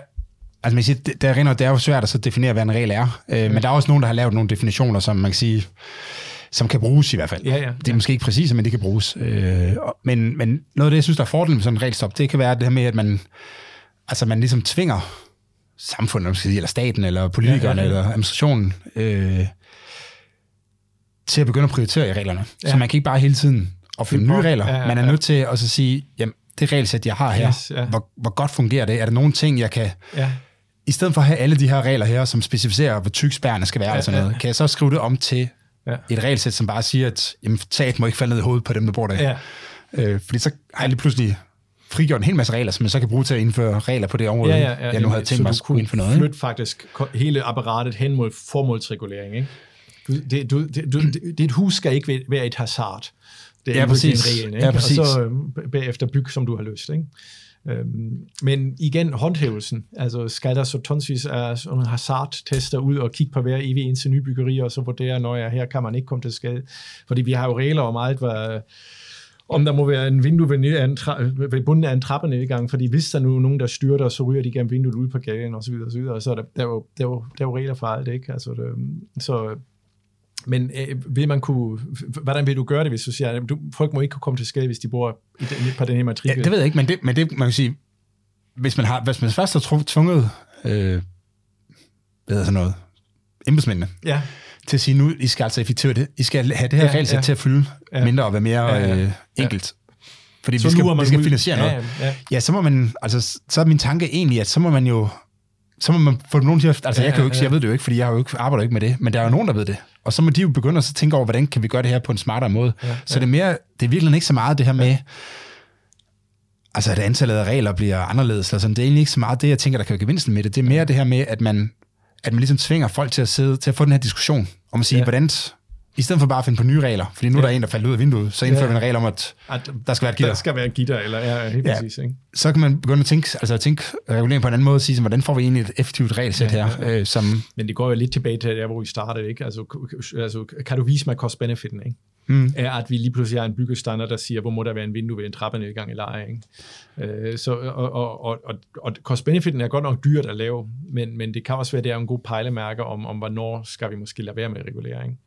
altså man siger, det, der, det er jo svært at så definere, hvad en regel er, øh, ja. men der er også nogen, der har lavet nogle definitioner, som man kan sige, som kan bruges i hvert fald. Ja, ja, det er måske ikke præcise, men det kan bruges. Øh, men, men noget af det, jeg synes, der er fordelen med sådan en regelstop, det kan være det her med, at man, altså man ligesom tvinger samfundet, sige, eller staten, eller politikerne, ja, ja, ja. eller administrationen, øh, til at begynde at prioritere i reglerne. Ja. Så man kan ikke bare hele tiden opfinde nye regler. Ja, ja, man er nødt til at så sige, jamen, det regelsæt, jeg har her, yes, ja. hvor, hvor godt fungerer det? Er der nogle ting, jeg kan... Ja. I stedet for at have alle de her regler her, som specificerer, hvor tyk spærrene skal være, ja, og sådan noget, ja. kan jeg så skrive det om til ja. et regelsæt, som bare siger, at jamen, tat må ikke falde ned i hovedet på dem, der bor der. Ja. Øh, fordi så har jeg lige pludselig frigjort en hel masse regler, som jeg så kan bruge til at indføre regler på det område, ja, ja, ja, jeg nu havde tænkt mig at skulle indføre noget. Så du faktisk hele apparatet hen mod formålsregulering, ikke? Du, det, du, det, du, dit hus skal ikke være et hazard. Det er ja, præcis. En regel, ikke? Ja, præcis. Og så øh, bagefter bygge, som du har lyst. Ikke? Øhm, men igen, håndhævelsen. Altså, skal der så tonsvis af sådan nogle hazard-tester ud og kigge på hver evig eneste nybyggeri, og så vurdere, når jeg her kan man ikke komme til skade. Fordi vi har jo regler om alt, hvad om der må være en vindue ved, en tra- ved bunden af en trappenedgang, fordi hvis der nu er nogen, der styrter, så ryger de gennem vinduet ud på gaden, og så videre, og så er der, der, er jo, der, er jo, der er jo regler for alt, ikke? Altså, det, så men øh, vil man kunne, hvordan vil du gøre det, hvis du siger, at du, folk må ikke kunne komme til skade, hvis de bor i den, på den her matrikel? Ja, det ved jeg ikke, men det, men det man kan sige, hvis man, har, hvis man først har tvunget, øh, hvad sådan noget, embedsmændene, ja. Til at sige, nu I skal altså effektivere det, I skal have det her ja, regelsæt ja. til at fylde ja. mindre og være mere ja, ja. Øh, enkelt. Ja. Fordi så vi skal, vi skal finansiere noget. Ja, ja. ja, så må man, altså, så er min tanke egentlig, at så må man jo, så må man få nogen til at, altså ja, jeg kan jo ikke ja. sige, jeg ved det jo ikke, fordi jeg har jo ikke, arbejder ikke med det, men der er jo nogen, der ved det. Og så må de jo begynde at tænke over, hvordan kan vi gøre det her på en smartere måde. Ja, ja. Så det er, mere, det er virkelig ikke så meget det her med, altså at antallet af regler bliver anderledes. Altså, det er egentlig ikke så meget det, jeg tænker, der kan være gevinsten med det. Det er mere det her med, at man, at man ligesom tvinger folk til at sidde, til at få den her diskussion, om at sige, ja. hvordan, i stedet for bare at finde på nye regler, fordi nu ja. der er en, der falder ud af vinduet, så indfører ja. vi en regel om, at, at der skal være et gitter. Der skal være et gitter, eller ja, helt ja. præcis. Ikke? Så kan man begynde at tænke, altså at tænke regulering på en anden måde, og sige, hvordan får vi egentlig et effektivt regelsæt ja, her? Øh, som... Men det går jo lidt tilbage til der, hvor vi startede, ikke? Altså, altså kan du vise mig cost-benefiten, ikke? Mm. at vi lige pludselig har en byggestandard, der siger, hvor må der være en vindue ved en trappenedgang eller ej. Ikke? Øh, så, og, og, og, og, og cost-benefiten er godt nok dyrt at lave, men, men det kan også være, at det er en god pejlemærke om, om hvornår skal vi måske lade være med regulering.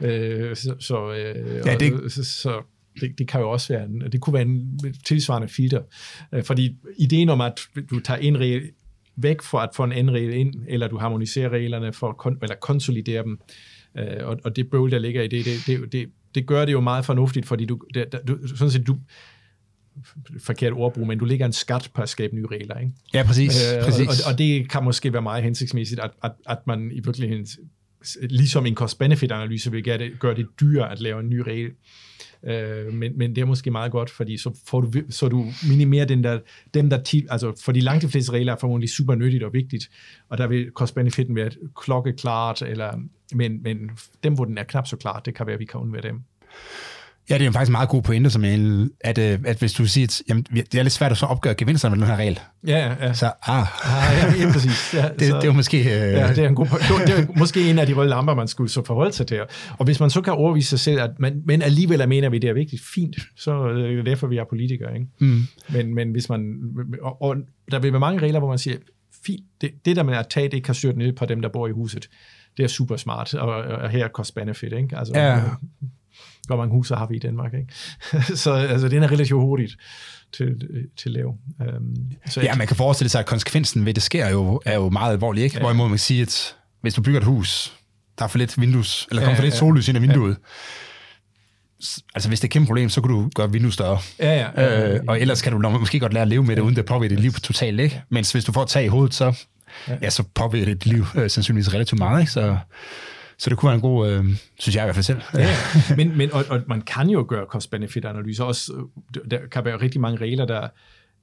Øh, så, så, øh, ja, det... Og, så, så det, det kan jo også være en, det kunne være en tilsvarende filter. Øh, fordi ideen om, at du tager en regel væk for at få en anden regel ind, eller du harmoniserer reglerne for at kon, eller konsolidere dem, øh, og, og det bøvl, der ligger i det, det, det, det, det gør det jo meget fornuftigt, fordi du, det, du sådan set, du, forkert ordbrug, men du lægger en skat på at skabe nye regler. Ikke? Ja, præcis. Øh, præcis. Og, og det kan måske være meget hensigtsmæssigt, at, at, at man i virkeligheden, ligesom en cost-benefit-analyse, vil gøre det, gøre det dyrere at lave en ny regel. Øh, men, men det er måske meget godt, fordi så, får du, så du minimerer den der, dem der ti, altså for de langt de fleste regler er formodentlig super nyttigt og vigtigt, og der vil cost-benefiten være klokkeklart, eller, men, men dem, hvor den er knap så klart, det kan være, at vi kan undvære dem. Ja, det er faktisk en meget god pointe, som jeg, at, øh, at hvis du siger, at jamen, det er lidt svært at så opgøre gevinsterne med den her regel. Ja, ja. Så, ah. ah ja, ja, præcis. Ja, det, så, det er jo måske... Øh... Ja, det er, en god, det er måske en af de røde lamper, man skulle så forholde sig til. Og hvis man så kan overvise sig selv, at man, men alligevel mener vi, det er vigtigt, fint, så er det derfor, vi er politikere. Ikke? Mm. Men, men hvis man... Og, og der vil være mange regler, hvor man siger, fint, det, det der med at tage det kassørt ned på dem, der bor i huset, det er super smart, og, og her er cost-benefit. Ikke? Altså, ja hvor mange huse har vi i Danmark. Ikke? så altså, den er relativt hurtigt til, til lave. Um, så ja, man kan forestille sig, at konsekvensen ved det sker jo, er jo meget alvorlig. Ikke? Ja. Hvorimod man sige, at hvis du bygger et hus, der er for lidt vindues, eller kommer ja, for lidt ja, sollys ind af vinduet, ja. altså hvis det er et kæmpe problem, så kan du gøre vinduet større. Ja, ja, ja, ja. Øh, og ellers kan du måske godt lære at leve med det, uden det påvirker dit liv totalt. Ikke? Mens hvis du får tag i hovedet, så, ja. Ja, så påvirker dit liv øh, sandsynligvis relativt meget. Ikke? Så, så det kunne være en god, øh, synes jeg i hvert fald selv. Ja, men, men og, og man kan jo gøre cost-benefit-analyser. Også, øh, der kan være rigtig mange regler, der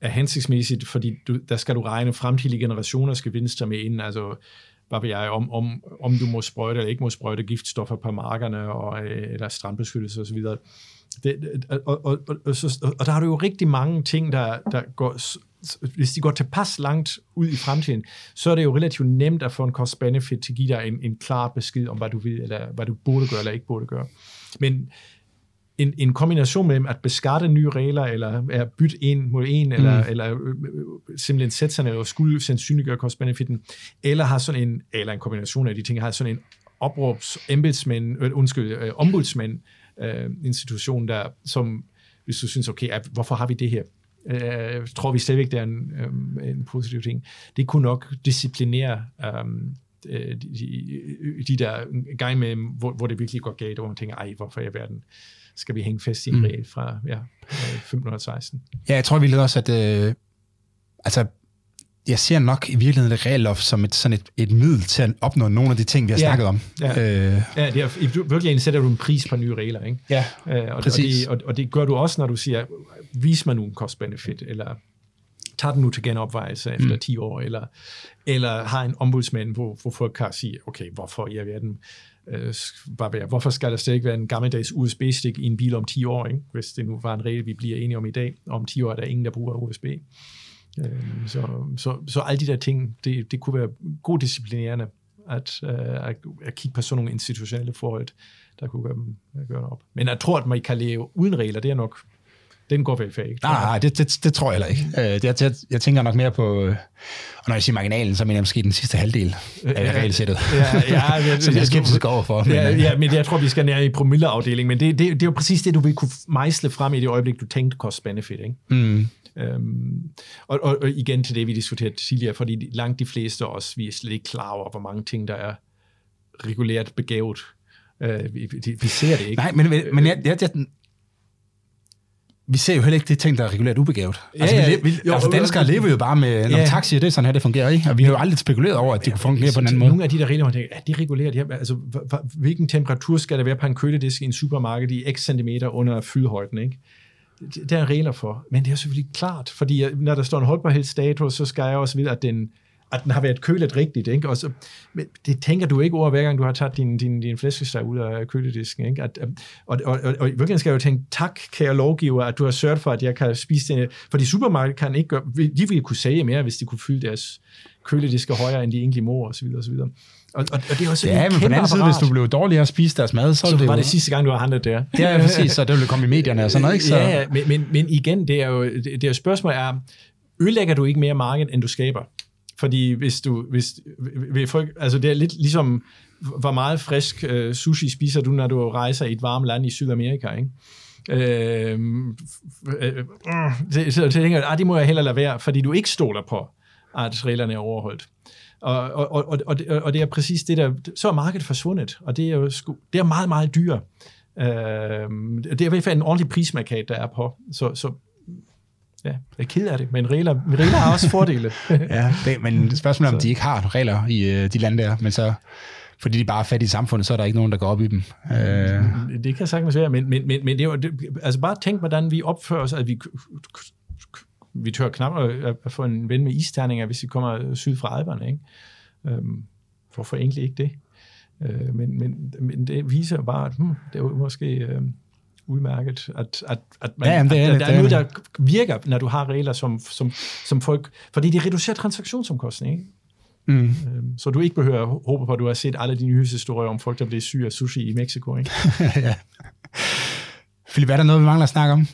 er hensigtsmæssigt, fordi du, der skal du regne fremtidige generationers gevinster med ind. Altså, hvad ved jeg, om, om, om du må sprøjte eller ikke må sprøjte giftstoffer på markerne, og, øh, eller strandbeskyttelse osv. Det, og, og, og, og, så, og der er jo rigtig mange ting, der, der går hvis de går tilpas langt ud i fremtiden, så er det jo relativt nemt at få en cost-benefit til at give dig en, en klar besked om, hvad du vil, eller hvad du burde gøre, eller ikke burde gøre. Men en, en kombination mellem at beskatte nye regler, eller at bytte en mod en, eller, mm. eller øh, øh, simpelthen sætte sig ned og skulle sandsynliggøre cost-benefiten, eller har sådan en, eller en kombination af de ting, har sådan en opråbs embedsmænd, øh, undskyld, øh, ombudsmænd, øh, institution der, som hvis du synes, okay, at, hvorfor har vi det her? Øh, tror vi stadigvæk, det er en, øh, en positiv ting. Det kunne nok disciplinere øh, de, de, de der gang med, hvor, hvor det virkelig går galt, hvor man tænker, ej, hvorfor i verden skal vi hænge fast i en mm. regel fra ja, 1516? Ja, jeg tror virkelig også, at øh, altså, jeg ser nok i virkeligheden det regelloft som et, sådan et, et middel til at opnå nogle af de ting, vi har ja, snakket om. Ja, øh. ja det er, i virkeligheden sætter du en pris på nye regler. Ikke? Ja, øh, og, præcis. Og det, og, og det gør du også, når du siger, vis mig nu en cost-benefit, eller tag den nu til genopvejelse efter mm. 10 år, eller, eller har en ombudsmand, hvor, hvor folk kan sige, okay, hvorfor i alverden, øh, bare hvorfor skal der slet ikke være en gammeldags USB-stik i en bil om 10 år, ikke? hvis det nu var en regel, vi bliver enige om i dag, om 10 år er der ingen, der bruger USB. Øh, så, så, så alle de der ting, det, det kunne være god disciplinerende, at, uh, at, at kigge på sådan nogle institutionelle forhold, der kunne gøre, gøre det op. Men jeg tror, at man kan leve uden regler, det er nok den går vel ikke. Nej, nej, det, det, det tror jeg heller ikke. Uh, det, jeg, jeg tænker nok mere på, og når jeg siger marginalen, så mener jeg måske den sidste halvdel af ja, regelsættet, ja, ja, det, som jeg er skeptisk overfor. Men, ja, ja, men jeg tror, vi skal nær i promilleafdelingen, men det, det, det er jo præcis det, du vil kunne mejsle frem i det øjeblik, du tænkte cost-benefit. Ikke? Mm. Øhm, og, og, og igen til det, vi diskuterede tidligere, fordi langt de fleste af os, vi er slet ikke klar over, hvor mange ting, der er regulært begavet. Øh, vi, vi ser det ikke. Nej, men, men jeg, jeg, jeg, vi ser jo heller ikke det ting, der er regulært ubegavet. Ja, altså, vi, vi, jo, altså danskere lever jo bare med, når ja. taxi, det er sådan her, det fungerer, ikke? Og vi har jo aldrig spekuleret over, at det kunne fungere på en anden måde. Nogle af de der regler, man tænker, er det reguleret? Ja, altså, hvilken temperatur skal der være på en køledisk i en supermarked i x centimeter under fyldhøjden, ikke? Det er regler for. Men det er selvfølgelig klart, fordi når der står en holdbarhedsstatus, så skal jeg også vide, at den, at den har været kølet rigtigt. Ikke? Og så, men det tænker du ikke over, hver gang du har taget din, din, din flæskesteg ud af køledisken. Ikke? At, og, og, og, og i virkeligheden skal jeg jo tænke, tak kære lovgiver, at du har sørget for, at jeg kan spise den. Fordi supermarkedet kan ikke gøre, de ville kunne sige mere, hvis de kunne fylde deres kølediske højere, end de egentlig må, osv. osv. Og, og, og det er også Ja, men på den anden side, apparat. hvis du blev dårligere at spise deres mad, så, så det var jo... det sidste gang, du har handlet der. Ja, ja, præcis, så det ville komme i medierne og sådan noget, ikke? Så, Ja, ja men, men, men igen, det er jo, det, det er jo spørgsmålet er, ødelægger du ikke mere marked, end du skaber? Fordi hvis du, hvis, vil folk, altså det er lidt ligesom, hvor meget frisk øh, sushi spiser du, når du rejser i et varmt land i Sydamerika, ikke? Øh, øh, øh, så, så, tænker jeg, ah, det må jeg heller lade være, fordi du ikke stoler på, at reglerne er overholdt. Og, og, og, og, det, og det er præcis det der, så er markedet forsvundet, og det er jo sku, det er meget, meget dyrt. Øh, det er i hvert fald en ordentlig prismarkat, der er på. Så, så ja, jeg er ked af det, men regler, regler har også fordele. ja, det, men spørgsmålet er, om de ikke har regler i øh, de lande der, men så, fordi de bare er fattige i samfundet, så er der ikke nogen, der går op i dem. Øh, det kan sagtens være, men, men, men, men det er jo, det, altså bare tænk, hvordan vi opfører os, at vi, vi tør knap at at få en ven med isterninger, hvis vi kommer syd fra Alperne, ikke? Øhm, hvorfor egentlig ikke det? Øh, men, men, men det viser bare, at hmm, det er måske øh, udmærket, at, at, at, man, Ja, det er at der det er noget, der virker, når du har regler, som, som, som folk... Fordi det reducerer transaktionsomkostninger, ikke? mm. Øhm, Så du ikke behøver at håbe på, at du har set alle de nyhedshistorier om folk, der bliver syge af sushi i Mexico, ikke? ja. Philip, er der noget, vi mangler at snakke om?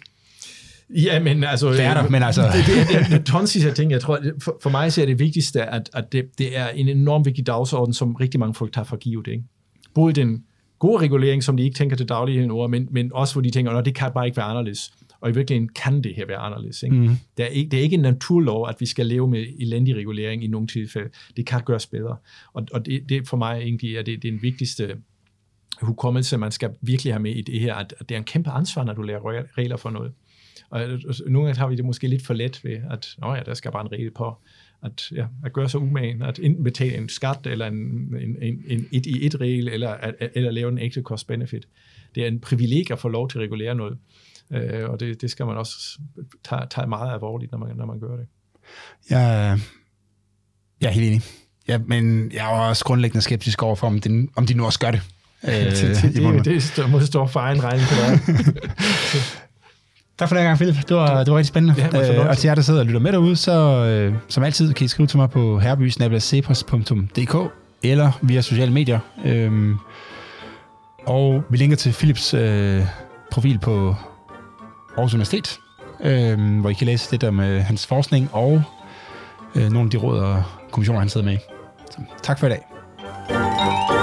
Ja, men altså... Det er der, men altså- Det, det, det, det tonsvis af ting. Jeg tror, for, for mig så er det vigtigste, at, at det, det er en enorm vigtig dagsorden, som rigtig mange folk tager for givet. Ikke? Både den gode regulering, som de ikke tænker til daglig over, men, men også hvor de tænker, at det kan bare ikke være anderledes. Og i virkeligheden kan det her være anderledes. Ikke? Mm. Det, er ikke, det er ikke en naturlov, at vi skal leve med elendig regulering i nogle tilfælde. Det kan gøres bedre. Og, og det, det for mig egentlig er det, det er den vigtigste hukommelse, man skal virkelig have med i det her, at, at det er en kæmpe ansvar, når du lærer regler for noget. Og øh, nogle gange har vi det måske lidt for let ved, at Nå ja, der skal bare en regel på, at, ja, at gøre sig umagen, at enten betale en skat, eller en, en, en, en et i et regel, eller, at, eller lave en ægte cost-benefit. Det er en privilegie at få lov til at regulere noget, øh, og det, det skal man også tage, tage meget alvorligt, når man, når man gør det. Jeg, jeg er helt enig. Ja, men jeg er også grundlæggende skeptisk over for, om de, om de nu også gør det. Øh, det, det, det, det står- må stå for egen regning på det. Tak for den gang, Philip. Det var, det var rigtig spændende. Ja, øh, og til jer, der sidder og lytter med derude, så øh, som altid kan I skrive til mig på herbysnabelacepos.dk eller via sociale medier. Øhm, og vi linker til Philips øh, profil på Aarhus Universitet, øh, hvor I kan læse lidt om øh, hans forskning og øh, nogle af de råd og kommissioner, han sidder med i. Så, tak for i dag.